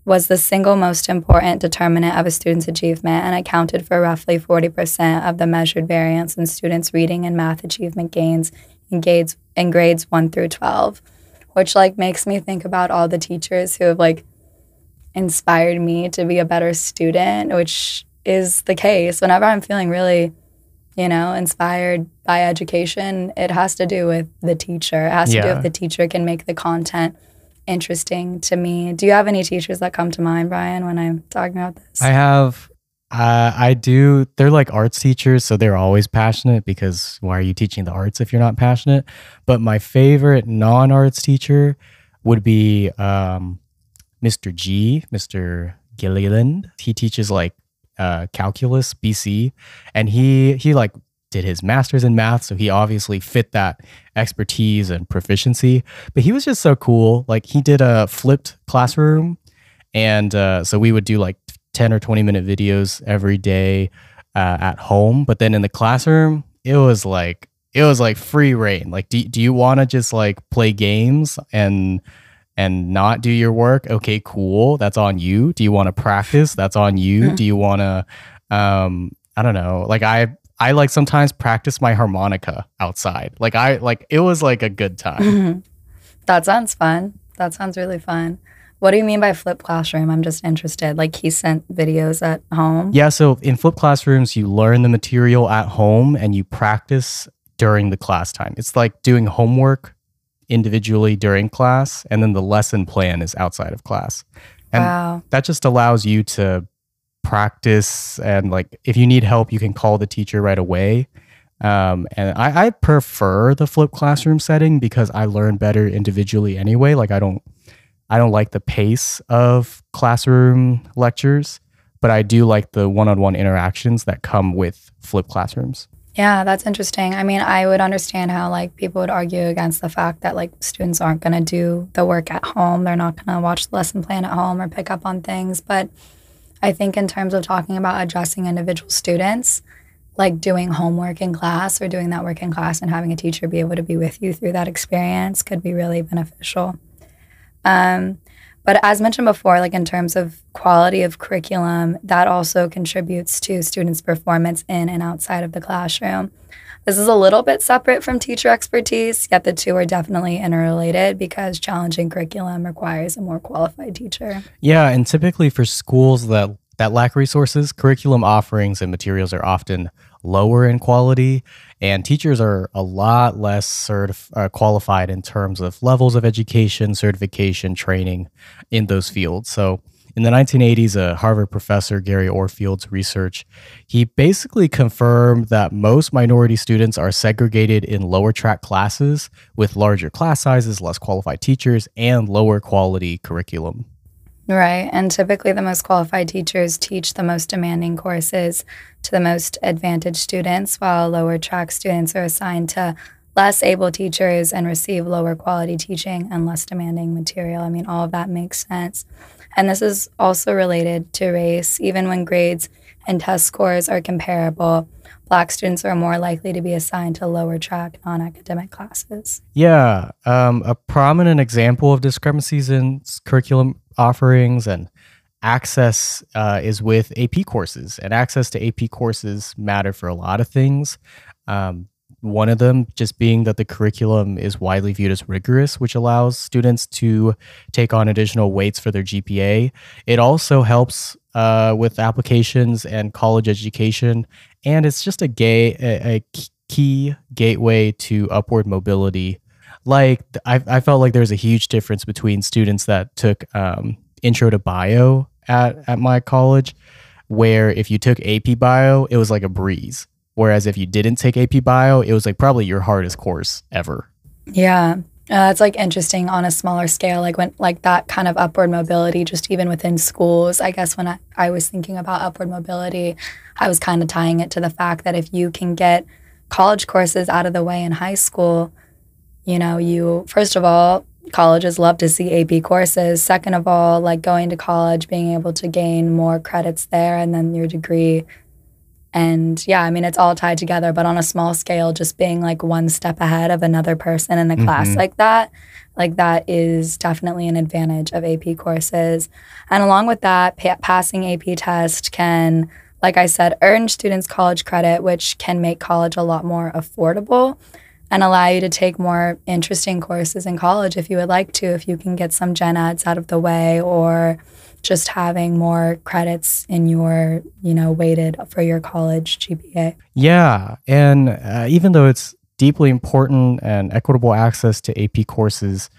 was the single most important determinant of a student's achievement and accounted for roughly 40% of the measured variance in students' reading and math achievement gains in grades, in grades 1 through 12, which like makes me think about all the teachers who have like inspired me to be a better student, which is the case. Whenever I'm feeling really, you know, inspired by education, it has to do with the teacher. It has to do Yeah. with the teacher can make the content interesting to me. Do you have any teachers that come to mind, Brian, when I'm talking about this? I have uh, I do. They're like arts teachers, so they're always passionate because why are you teaching the arts if you're not passionate? But my favorite non arts teacher would be um, Mr. G, Mr. Gilliland. He teaches like uh, calculus, BC, and he he like did his master's in math, so he obviously fit that expertise and proficiency. But he was just so cool. Like he did a flipped classroom, and uh, so we would do like 10 or 20 minute videos every day uh, at home. But then in the classroom, it was like, it was like free rein. Like, do, do you want to just like play games and, and not do your work? Okay, cool. That's on you. Do you want to practice? That's on you. Mm. Do you want to, um, I don't know. Like I, I like sometimes practice my harmonica outside. Like I, like it was like a good time. Mm-hmm. That sounds fun. That sounds really fun. What do you mean by flip classroom? I'm just interested. Like he sent videos at home? Yeah, so in flip classrooms, you learn the material at home and you practice during the class time. It's like doing homework individually during class, and then the lesson plan is outside of class. And wow. that just allows you to practice and like if you need help, you can call the teacher right away. Um, and I, I prefer the flip classroom setting because I learn better individually anyway. Like I don't I don't like the pace of classroom lectures, but I do like the one on one interactions that come with flipped classrooms. Yeah, that's interesting. I mean, I would understand how like people would argue against the fact that like students aren't going to do the work at home. They're not going to watch the lesson plan at home or pick up on things, but I think in terms of talking about addressing individual students, like doing homework in class or doing that work in class and having a teacher be able to be with you through that experience could be really beneficial. Um, but as mentioned before, like in terms of quality of curriculum, that also contributes to students' performance in and outside of the classroom. This is a little bit separate from teacher expertise, yet the two are definitely interrelated because challenging curriculum requires a more qualified teacher. Yeah, and typically for schools that that lack resources, curriculum offerings and materials are often lower in quality, and teachers are a lot less certif- uh, qualified in terms of levels of education, certification, training in those fields. So, in the 1980s, a Harvard professor, Gary Orfield's research, he basically confirmed that most minority students are segregated in lower track classes with larger class sizes, less qualified teachers, and lower quality curriculum. Right. And typically, the most qualified teachers teach the most demanding courses to the most advantaged students, while lower track students are assigned to less able teachers and receive lower quality teaching and less demanding material. I mean, all of that makes sense. And this is also related to race. Even when grades and test scores are comparable, black students are more likely to be assigned to lower track non academic classes. Yeah. Um, a prominent example of discrepancies in curriculum offerings and access uh, is with AP courses, and access to AP courses matter for a lot of things. Um, one of them just being that the curriculum is widely viewed as rigorous, which allows students to take on additional weights for their GPA. It also helps uh, with applications and college education, and it's just a gay a, a key gateway to upward mobility like I, I felt like there was a huge difference between students that took um, intro to bio at, at my college, where if you took AP bio, it was like a breeze. Whereas if you didn't take AP bio, it was like probably your hardest course ever. Yeah. Uh, it's like interesting on a smaller scale, like when like that kind of upward mobility, just even within schools. I guess when I, I was thinking about upward mobility, I was kind of tying it to the fact that if you can get college courses out of the way in high school, you know, you, first of all, colleges love to see AP courses. Second of all, like going to college, being able to gain more credits there and then your degree. And yeah, I mean, it's all tied together, but on a small scale, just being like one step ahead of another person in a mm-hmm. class like that, like that is definitely an advantage of AP courses. And along with that, pa- passing AP test can, like I said, earn students college credit, which can make college a lot more affordable and allow you to take more interesting courses in college if you would like to, if you can get some gen eds out of the way or just having more credits in your, you know, weighted for your college GPA. Yeah. And uh, even though it's deeply important and equitable access to AP courses,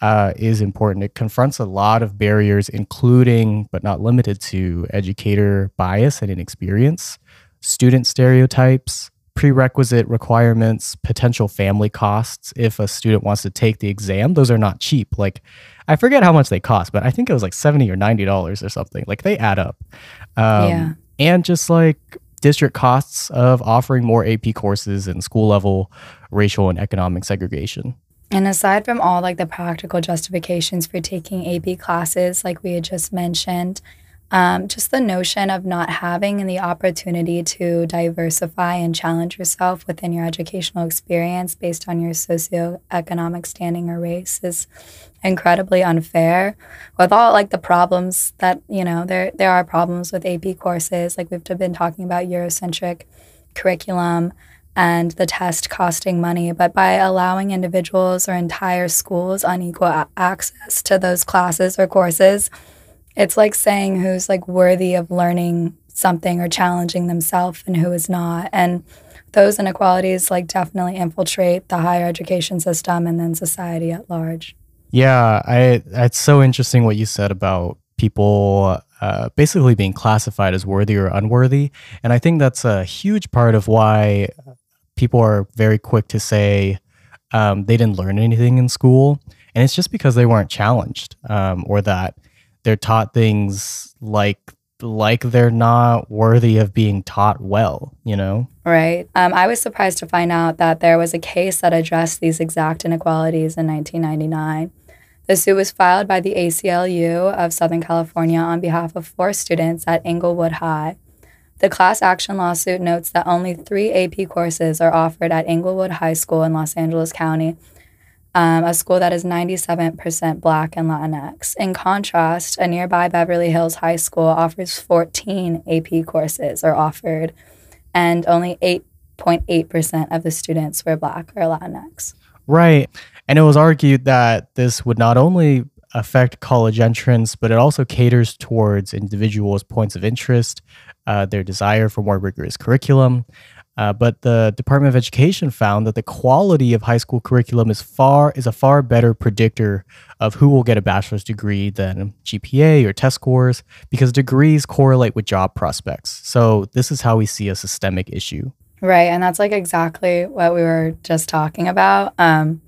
uh, is important. It confronts a lot of barriers, including but not limited to educator bias and inexperience, student stereotypes, prerequisite requirements, potential family costs if a student wants to take the exam. Those are not cheap. Like, I forget how much they cost, but I think it was like 70 or $90 or something. Like, they add up. Um, yeah. And just like district costs of offering more AP courses and school level racial and economic segregation. And aside from all like the practical justifications for taking AP classes, like we had just mentioned, um, just the notion of not having the opportunity to diversify and challenge yourself within your educational experience based on your socioeconomic standing or race is incredibly unfair with all like the problems that you know there there are problems with AP courses. Like we've been talking about eurocentric curriculum and the test costing money but by allowing individuals or entire schools unequal access to those classes or courses it's like saying who's like worthy of learning something or challenging themselves and who is not. And those inequalities like definitely infiltrate the higher education system and then society at large. Yeah, I it's so interesting what you said about people uh, basically being classified as worthy or unworthy, and I think that's a huge part of why people are very quick to say um, they didn't learn anything in school, and it's just because they weren't challenged um, or that they're taught things like like they're not worthy of being taught well, you know? Right. Um, I was surprised to find out that there was a case that addressed these exact inequalities in 1999. The suit was filed by the ACLU of Southern California on behalf of four students at Inglewood High. The class action lawsuit notes that only three AP courses are offered at Inglewood High School in Los Angeles County, um, a school that is 97% Black and Latinx. In contrast, a nearby Beverly Hills High School offers 14 AP courses are offered, and only 8.8% of the students were Black or Latinx. Right. And it was argued that this would not only affect college entrance, but it also caters towards individuals' points of interest, uh, their desire for more rigorous curriculum, uh, but the Department of Education found that the quality of high school curriculum is far is a far better predictor of who will get a bachelor's degree than GPA or test scores because degrees correlate with job prospects. So this is how we see a systemic issue. Right, and that's like exactly what we were just talking about. Um,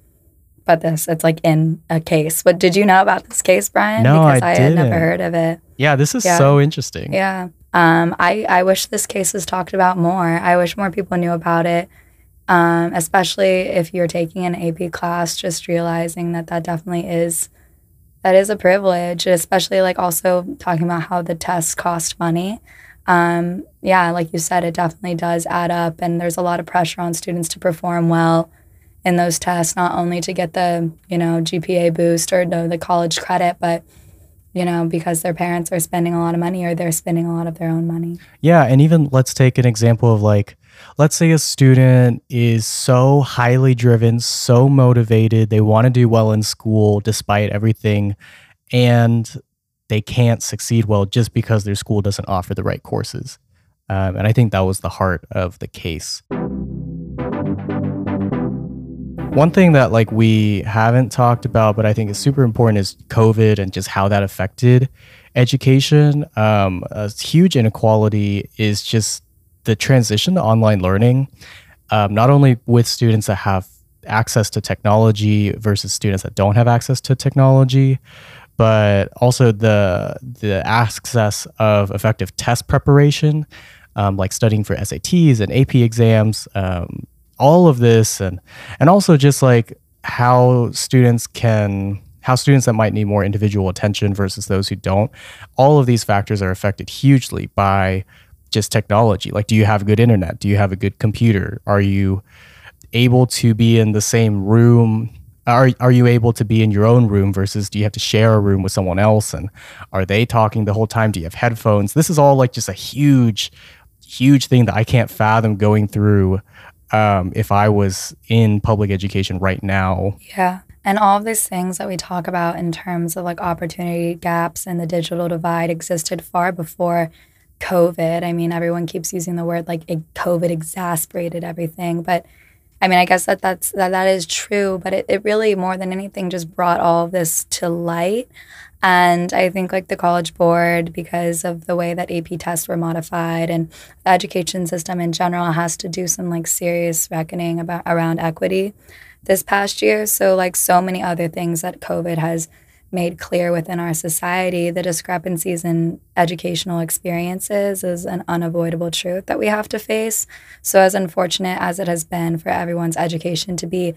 but this, it's like in a case. What did you know about this case, Brian? No, because I, I had never heard of it. Yeah, this is yeah. so interesting. Yeah. Um, I, I wish this case was talked about more. I wish more people knew about it, um, especially if you're taking an AP class, just realizing that that definitely is that is a privilege, especially like also talking about how the tests cost money. Um, yeah, like you said, it definitely does add up, and there's a lot of pressure on students to perform well in those tests, not only to get the you know GPA boost or the, the college credit, but you know, because their parents are spending a lot of money or they're spending a lot of their own money. Yeah. And even let's take an example of like, let's say a student is so highly driven, so motivated, they want to do well in school despite everything, and they can't succeed well just because their school doesn't offer the right courses. Um, and I think that was the heart of the case. One thing that like we haven't talked about, but I think is super important is COVID and just how that affected education. Um, a huge inequality is just the transition to online learning, um, not only with students that have access to technology versus students that don't have access to technology, but also the the access of effective test preparation, um, like studying for SATs and AP exams. Um, all of this and and also just like how students can how students that might need more individual attention versus those who don't all of these factors are affected hugely by just technology. Like do you have good internet? Do you have a good computer? Are you able to be in the same room? Are, are you able to be in your own room versus do you have to share a room with someone else? And are they talking the whole time? Do you have headphones? This is all like just a huge huge thing that i can't fathom going through um, if I was in public education right now. Yeah. And all of these things that we talk about in terms of like opportunity gaps and the digital divide existed far before COVID. I mean, everyone keeps using the word like COVID exasperated everything, but I mean, I guess that that's that that is true, but it, it really more than anything just brought all of this to light. And I think like the College Board, because of the way that AP tests were modified and the education system in general has to do some like serious reckoning about around equity this past year. So like so many other things that COVID has made clear within our society, the discrepancies in educational experiences is an unavoidable truth that we have to face. So, as unfortunate as it has been for everyone's education to be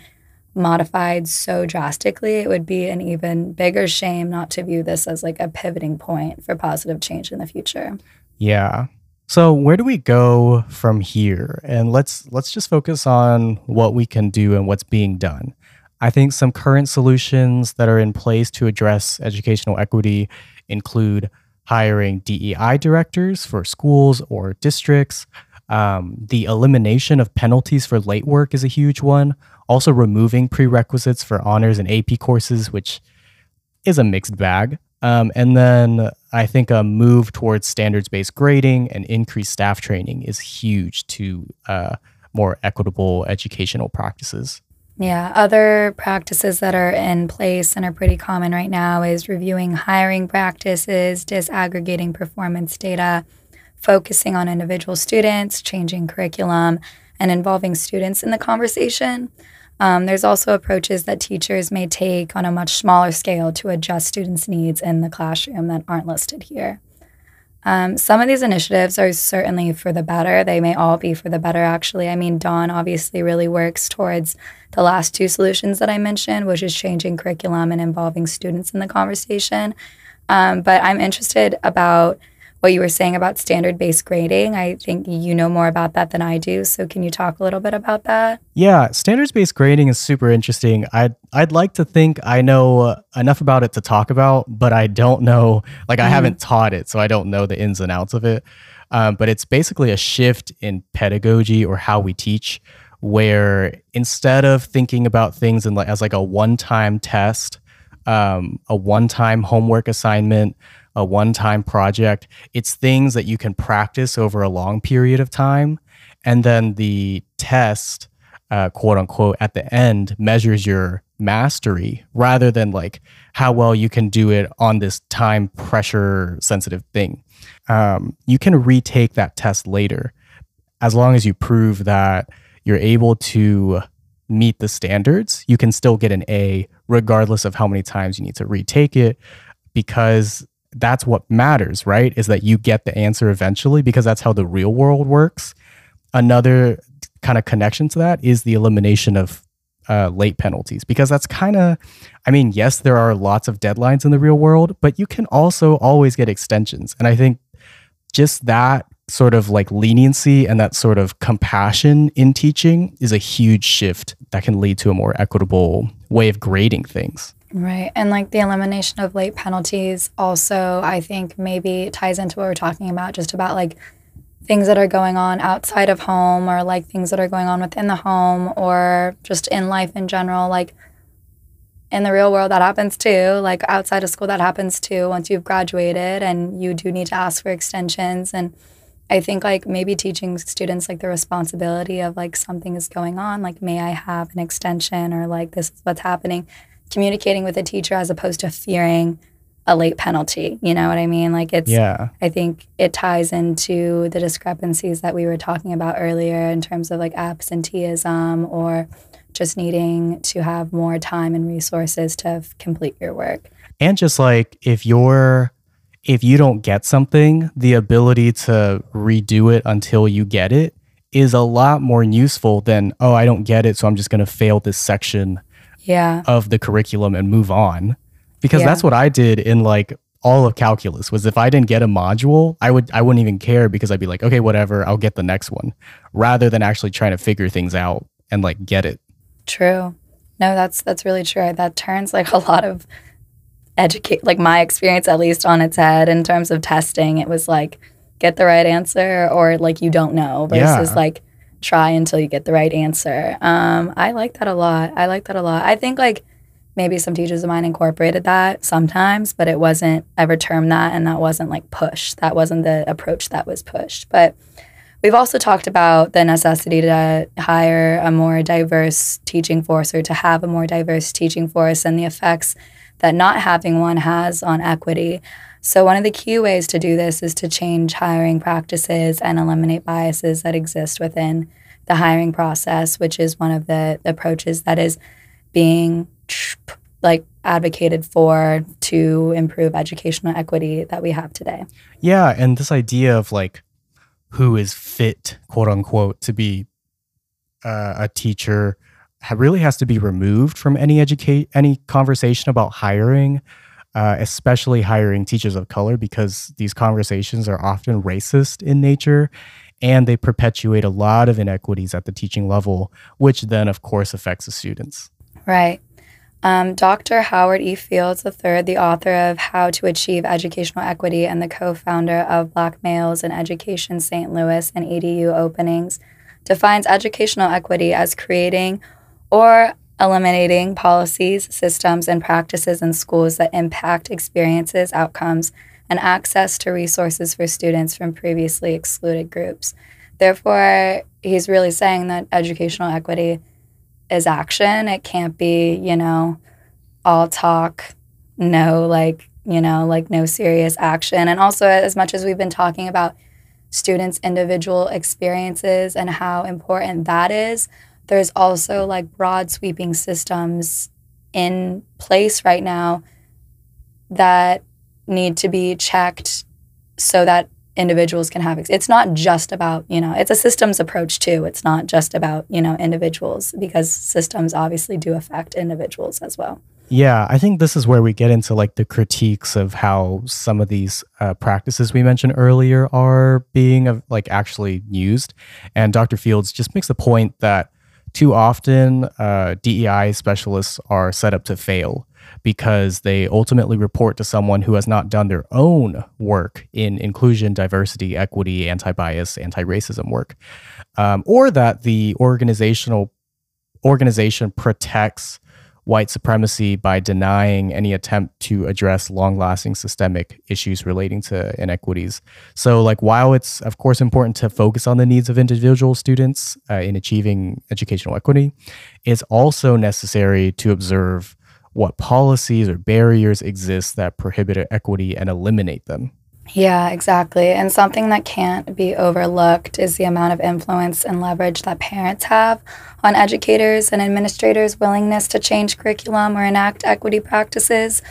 modified so drastically, it would be an even bigger shame not to view this as like a pivoting point for positive change in the future. Yeah. So where do we go from here? And let's let's just focus on what we can do and what's being done. I think some current solutions that are in place to address educational equity include hiring DEI directors for schools or districts. Um, the elimination of penalties for late work is a huge one. Also, removing prerequisites for honors and AP courses, which is a mixed bag. Um, and then I think a move towards standards based grading and increased staff training is huge to uh, more equitable educational practices. Yeah, other practices that are in place and are pretty common right now is reviewing hiring practices, disaggregating performance data, focusing on individual students, changing curriculum, and involving students in the conversation. Um, there's also approaches that teachers may take on a much smaller scale to adjust students' needs in the classroom that aren't listed here. Um, some of these initiatives are certainly for the better. They may all be for the better, actually. I mean, Dawn obviously really works towards the last two solutions that I mentioned, which is changing curriculum and involving students in the conversation. Um, but I'm interested about what you were saying about standard based grading. I think you know more about that than I do. So can you talk a little bit about that? Yeah, standards based grading is super interesting. I'd I'd like to think I know enough about it to talk about, but I don't know. Like I mm haven't taught it, so I don't know the ins and outs of it. Um, but it's basically a shift in pedagogy or how we teach, where instead of thinking about things in like, as like a one time test, um, a one time homework assignment a one time project. It's things that you can practice over a long period of time. And then the test, uh, quote unquote, at the end measures your mastery rather than like how well you can do it on this time pressure sensitive thing. Um, you can retake that test later as long as you prove that you're able to meet the standards. You can still get an A regardless of how many times you need to retake it because that's what matters, right? Is that you get the answer eventually because that's how the real world works. Another kind of connection to that is the elimination of uh, late penalties because that's kind of, I mean, yes, there are lots of deadlines in the real world, but you can also always get extensions. And I think just that sort of like leniency and that sort of compassion in teaching is a huge shift that can lead to a more equitable way of grading things. Right. And like the elimination of late penalties also, I think maybe ties into what we're talking about, just about like things that are going on outside of home or like things that are going on within the home or just in life in general. Like in the real world, that happens too. Like outside of school, that happens too once you've graduated and you do need to ask for extensions. And I think like maybe teaching students like the responsibility of like something is going on, like, may I have an extension or like this is what's happening communicating with a teacher as opposed to fearing a late penalty. You know what I mean? Like it's yeah. I think it ties into the discrepancies that we were talking about earlier in terms of like absenteeism or just needing to have more time and resources to f- complete your work. And just like if you're if you don't get something, the ability to redo it until you get it is a lot more useful than, oh, I don't get it, so I'm just going to fail this section yeah. of the curriculum and move on. Because yeah. that's what I did in like all of calculus was if I didn't get a module, I would I wouldn't even care because I'd be like, okay, whatever, I'll get the next one, rather than actually trying to figure things out and like get it. True. No, that's that's really true. That turns like [LAUGHS] a lot of educate like my experience at least on its head in terms of testing. It was like get the right answer or like you don't know versus yeah. like try until you get the right answer. Um, I like that a lot. I like that a lot. I think like maybe some teachers of mine incorporated that sometimes, but it wasn't ever termed that and that wasn't like pushed. That wasn't the approach that was pushed. But we've also talked about the necessity to hire a more diverse teaching force or to have a more diverse teaching force and the effects that not having one has on equity. So, one of the key ways to do this is to change hiring practices and eliminate biases that exist within the hiring process, which is one of the approaches that is being like advocated for to improve educational equity that we have today. Yeah, and this idea of like who is fit, quote unquote, to be uh, a teacher really has to be removed from any educate any conversation about hiring, uh, especially hiring teachers of color, because these conversations are often racist in nature, and they perpetuate a lot of inequities at the teaching level, which then, of course, affects the students. Right. Um, Dr. Howard E. Fields III, the author of How to Achieve Educational Equity and the co founder of Black Males in Education St. Louis and EDU Openings, defines educational equity as creating or eliminating policies, systems, and practices in schools that impact experiences, outcomes, and access to resources for students from previously excluded groups. Therefore, he's really saying that educational equity is action. It can't be, you know, all talk, no, like, you know, like no serious action. And also, as much as we've been talking about students' individual experiences and how important that is, there's also like broad sweeping systems in place right now that need to be checked so that individuals can have it's not just about you know it's a systems approach too. It's not just about you know individuals because systems obviously do affect individuals as well. Yeah i think this is where we get into like the critiques of how some of these uh, practices we mentioned earlier are being uh, like actually used. And dr fields just makes the point that too often uh, dei specialists are set up to fail because they ultimately report to someone who has not done their own work in inclusion, diversity, equity, anti bias, anti racism work, um, or that the organizational organization protects white supremacy by denying any attempt to address long lasting systemic issues relating to inequities. So, like, while it's, of course, important to focus on the needs of individual students uh, in achieving educational equity, it's also necessary to observe what policies or barriers exist that prohibit equity and eliminate them. Yeah, exactly. And something that can't be overlooked is the amount of influence and leverage that parents have on educators and administrators' willingness to change curriculum or enact equity practices.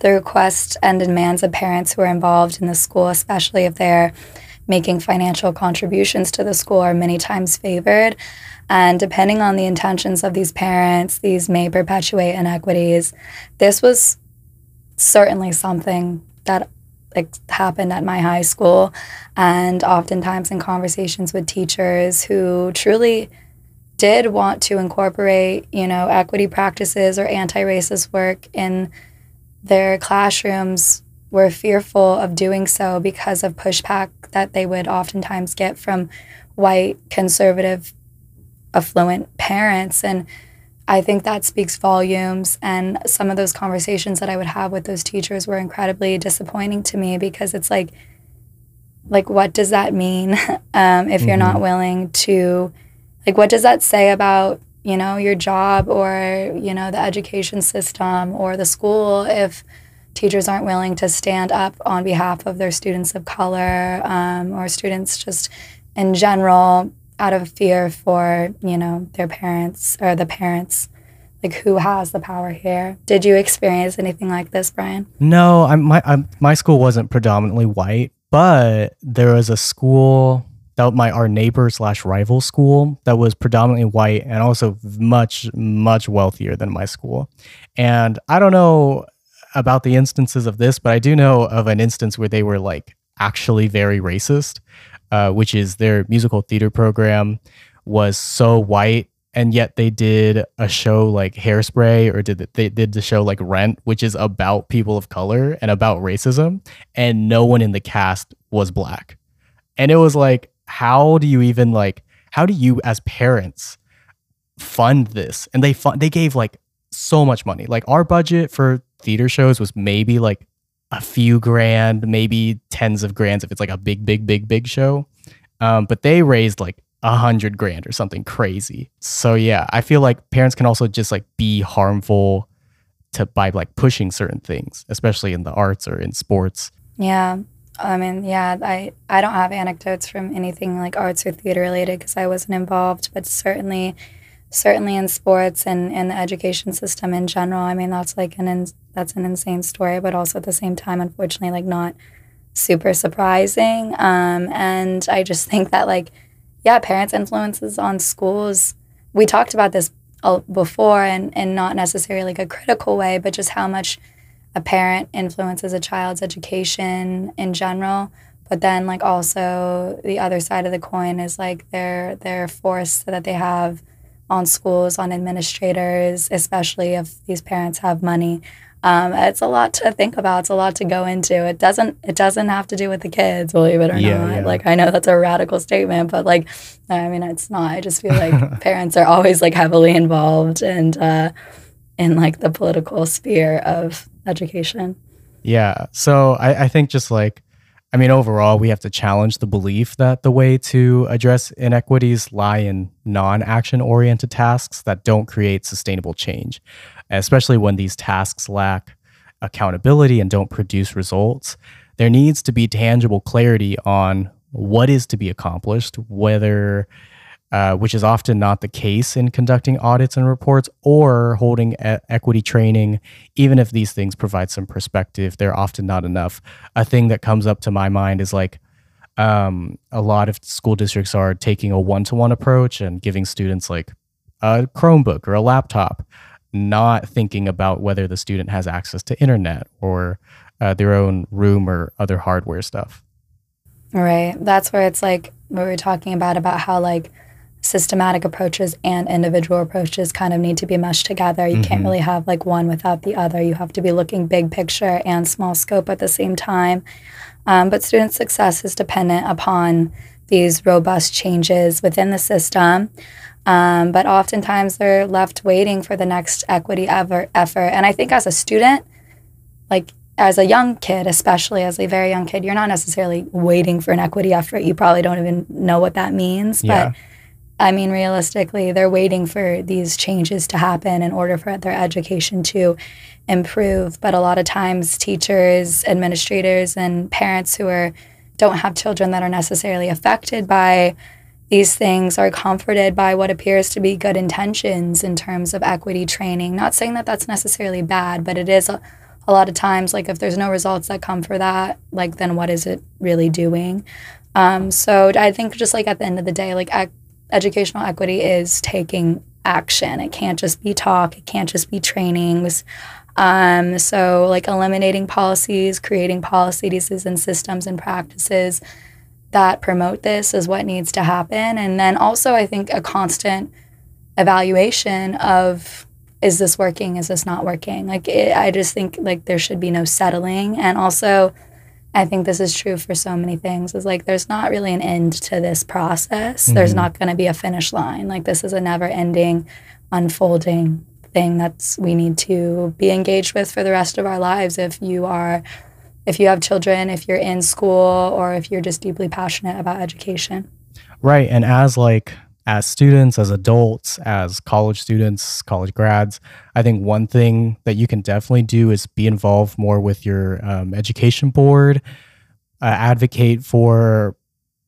The requests and demands of parents who are involved in the school, especially if they're making financial contributions to the school, are many times favored. And depending on the intentions of these parents, these may perpetuate inequities. This was certainly something that like, happened at my high school, and oftentimes in conversations with teachers who truly did want to incorporate, you know, equity practices or anti-racist work in their classrooms were fearful of doing so because of pushback that they would oftentimes get from white conservative affluent parents. And I think that speaks volumes. And some of those conversations that I would have with those teachers were incredibly disappointing to me because it's like, like what does that mean [LAUGHS] um, if mm-hmm. you're not mm-hmm. willing to, like, what does that say about you know your job or you know the education system or the school if teachers aren't willing to stand up on behalf of their students of color um, or students just in general out of fear for you know their parents or the parents. Like who has the power here? Did you experience anything like this brian? No I'm, my I'm, my school wasn't predominantly white but there was a school that my our neighbor slash rival school that was predominantly white and also much much wealthier than my school. And i don't know about the instances of this but i do know of an instance where they were like actually very racist uh, which is their musical theater program, was so white, and yet they did a show like Hairspray, or did they did the show like Rent, which is about people of color and about racism, and no one in the cast was black, and it was like, how do you even like, how do you as parents fund this? And they fund, they gave like so much money. Like our budget for theater shows was maybe like a few grand, maybe tens of grands if it's like a big, big, big, big show. Um, but they raised like a hundred grand or something crazy. So yeah, I feel like parents can also just like be harmful to by like pushing certain things, especially in the arts or in sports. Yeah. I mean, yeah, I, I don't have anecdotes from anything like arts or theater related because I wasn't involved, but certainly, certainly in sports and, and the education system in general. I mean, that's like an that's an insane story, but also at the same time, unfortunately, like not super surprising. Um, and I just think that like, yeah, parents' influences on schools. We talked about this before, and and not necessarily like a critical way, but just how much a parent influences a child's education in general but then like also the other side of the coin is like their their force that they have on schools on administrators especially if these parents have money um, it's a lot to think about it's a lot to go into it doesn't it doesn't have to do with the kids believe it or yeah, not yeah. like i know that's a radical statement but like i mean it's not i just feel like [LAUGHS] parents are always like heavily involved and uh, in like the political sphere of education. Yeah. So I, I think just like, I mean, overall, we have to challenge the belief that the way to address inequities lie in non action oriented tasks that don't create sustainable change, especially when these tasks lack accountability and don't produce results. There needs to be tangible clarity on what is to be accomplished, whether uh, which is often not the case in conducting audits and reports or holding e- equity training. Even if these things provide some perspective, they're often not enough. A thing that comes up to my mind is like um, a lot of school districts are taking a one to one approach and giving students like a Chromebook or a laptop, not thinking about whether the student has access to internet or uh, their own room or other hardware stuff. Right. That's where it's like what we were talking about about how like systematic approaches and individual approaches kind of need to be meshed together. You mm-hmm. can't really have like one without the other. You have to be looking big picture and small scope at the same time. Um, but student success is dependent upon these robust changes within the system. Um, but oftentimes they're left waiting for the next equity ever, effort. And I think as a student, like as a young kid, especially as a very young kid, you're not necessarily waiting for an equity effort. You probably don't even know what that means. Yeah. But I mean, realistically, they're waiting for these changes to happen in order for their education to improve. But a lot of times, teachers, administrators, and parents who are don't have children that are necessarily affected by these things are comforted by what appears to be good intentions in terms of equity training. Not saying that that's necessarily bad, but it is a, a lot of times like if there's no results that come for that, like then what is it really doing? Um, so I think just like at the end of the day, like educational equity is taking action. It can't just be talk, it can't just be trainings. Um, so, like eliminating policies, creating policies and systems and practices that promote this is what needs to happen. And then also, I think a constant evaluation of is this working? Is this not working? Like, it, I just think like there should be no settling. And also, I think this is true for so many things. Is like there's not really an end to this process. Mm-hmm. There's not going to be a finish line. Like this is a never-ending, unfolding thing that's we need to be engaged with for the rest of our lives. If you are, if you have children, if you're in school, or if you're just deeply passionate about education. Right, and as like as students, as adults, as college students, college grads, I think one thing that you can definitely do is be involved more with your um, education board, uh, advocate for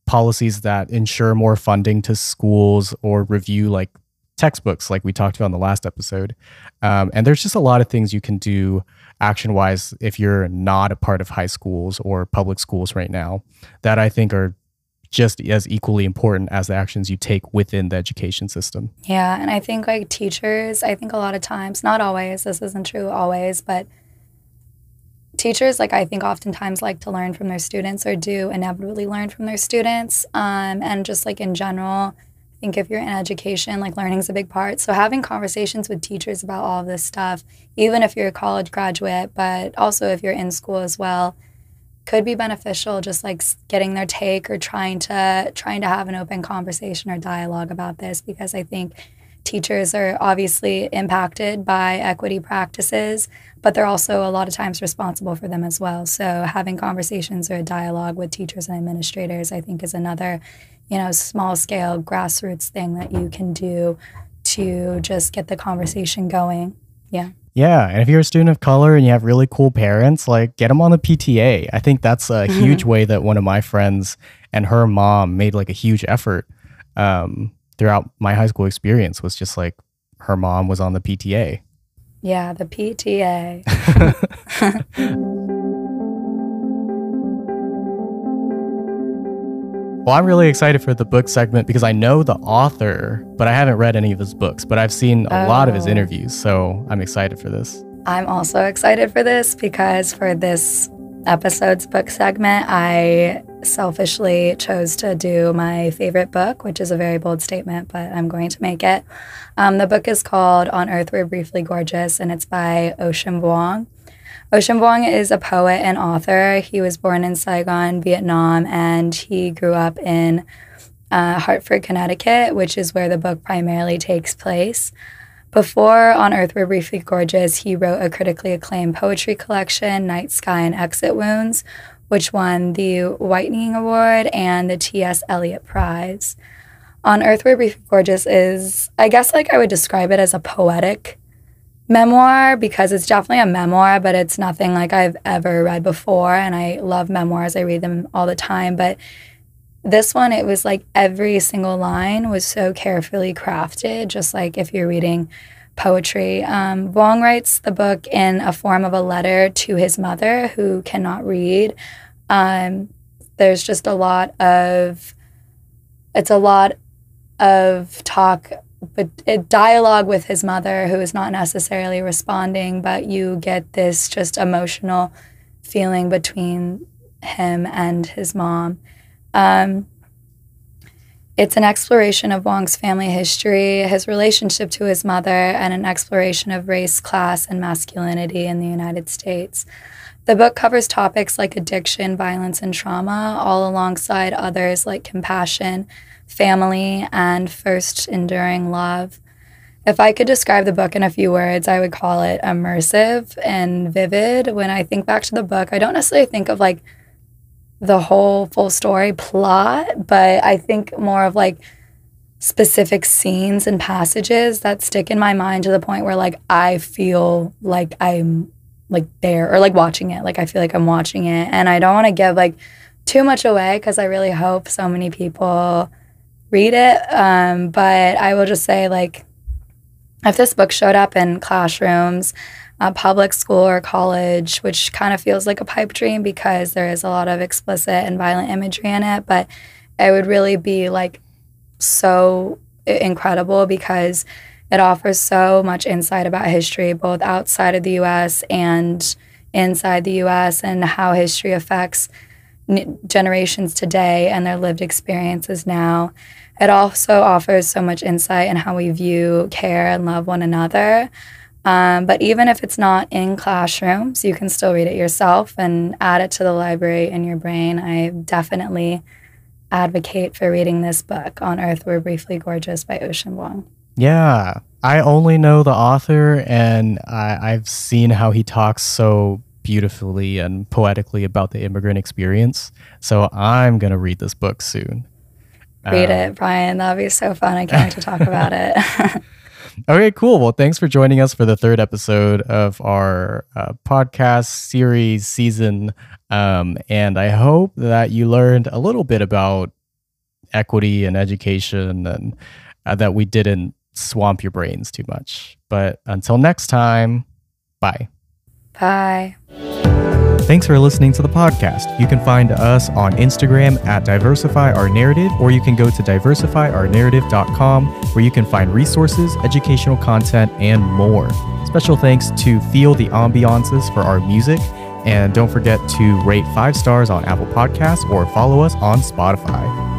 policies that ensure more funding to schools or review like textbooks, like we talked about in the last episode. Um, and there's just a lot of things you can do action wise if you're not a part of high schools or public schools right now that I think are just as equally important as the actions you take within the education system. Yeah, and I think like teachers, I think a lot of times, not always, this isn't true always, but teachers like i think oftentimes like to learn from their students or do inevitably learn from their students um, and just like in general think if you're in education like learning is a big part. So having conversations with teachers about all this stuff even if you're a college graduate but also if you're in school as well could be beneficial just like getting their take or trying to trying to have an open conversation or dialogue about this because i think teachers are obviously impacted by equity practices but they're also a lot of times responsible for them as well. So having conversations or a dialogue with teachers and administrators i think is another you know, small scale grassroots thing that you can do to just get the conversation going. Yeah. Yeah, and if you're a student of color and you have really cool parents, like get them on the PTA. I think that's a [LAUGHS] huge way that one of my friends and her mom made like a huge effort um, throughout my high school experience. Was just like her mom was on the PTA. Yeah, the PTA. [LAUGHS] [LAUGHS] Well, I'm really excited for the book segment because I know the author, but I haven't read any of his books, but I've seen a oh. lot of his oh. interviews. So I'm excited for this. I'm also excited for this because for this episode's book segment, I selfishly chose to do my favorite book, which is a very bold statement, but I'm going to make it. Um, the book is called On Earth We're Briefly Gorgeous, and it's by Ocean Vuong. Ocean Vuong is a poet and author. He was born in Saigon, Vietnam, and he grew up in uh, Hartford, Connecticut, which is where the book primarily takes place. Before On Earth We're Briefly Gorgeous, he wrote a critically acclaimed poetry collection, Night Sky and Exit Wounds, which won the Whiting Award and the T.S. Eliot Prize. On Earth We're Briefly Gorgeous is, I guess, like I would describe it as a poetic memoir because it's definitely a memoir, but it's nothing like I've ever read before. And I love memoirs, I read them all the time. But this one, it was like every single line was so carefully crafted, just like if you're reading poetry. Um, Vuong writes the book in a form of a letter to his mother who cannot read. Um, there's just a lot of, it's a lot of talk a dialogue with his mother who is not necessarily responding, but you get this just emotional feeling between him and his mom. Um, it's an exploration of Vuong's family history, his relationship to his mother, and an exploration of race, class, and masculinity in the United States. The book covers topics like addiction, violence, and trauma, all alongside others like compassion, family, and first enduring love. If I could describe the book in a few words, I would call it immersive and vivid. When I think back to the book, I don't necessarily think of like the whole full story plot, but I think more of like specific scenes and passages that stick in my mind to the point where like I feel like I'm like there or like watching it. Like I feel like I'm watching it. And I don't want to give like too much away because I really hope so many people read it. Um, but I will just say, like, if this book showed up in classrooms, uh, public school or college, which kind of feels like a pipe dream because there is a lot of explicit and violent imagery in it, but it would really be like so incredible because it offers so much insight about history, both outside of the US and inside the US, and how history affects generations today and their lived experiences now. It also offers so much insight in how we view, care, and love one another. Um, but even if it's not in classrooms, you can still read it yourself and add it to the library in your brain. I definitely advocate for reading this book, On Earth We're Briefly Gorgeous by Ocean Vuong. Yeah, I only know the author, and I, I've seen how he talks so beautifully and poetically about the immigrant experience. So I'm going to read this book soon. Read um, it, Brian. That'd be so fun. I can't wait to talk about it. [LAUGHS] okay, cool. Well, thanks for joining us for the third episode of our uh, podcast series season. Um, and I hope that you learned a little bit about equity and education and uh, that we didn't swamp your brains too much. But until next time, bye. Bye. Thanks for listening to the podcast. You can find us on Instagram at Diversify Our Narrative, or you can go to diversifyournarrative.com where you can find resources, educational content, and more. Special thanks to Feel the Ambiances for our music. And don't forget to rate five stars on Apple Podcasts or follow us on Spotify.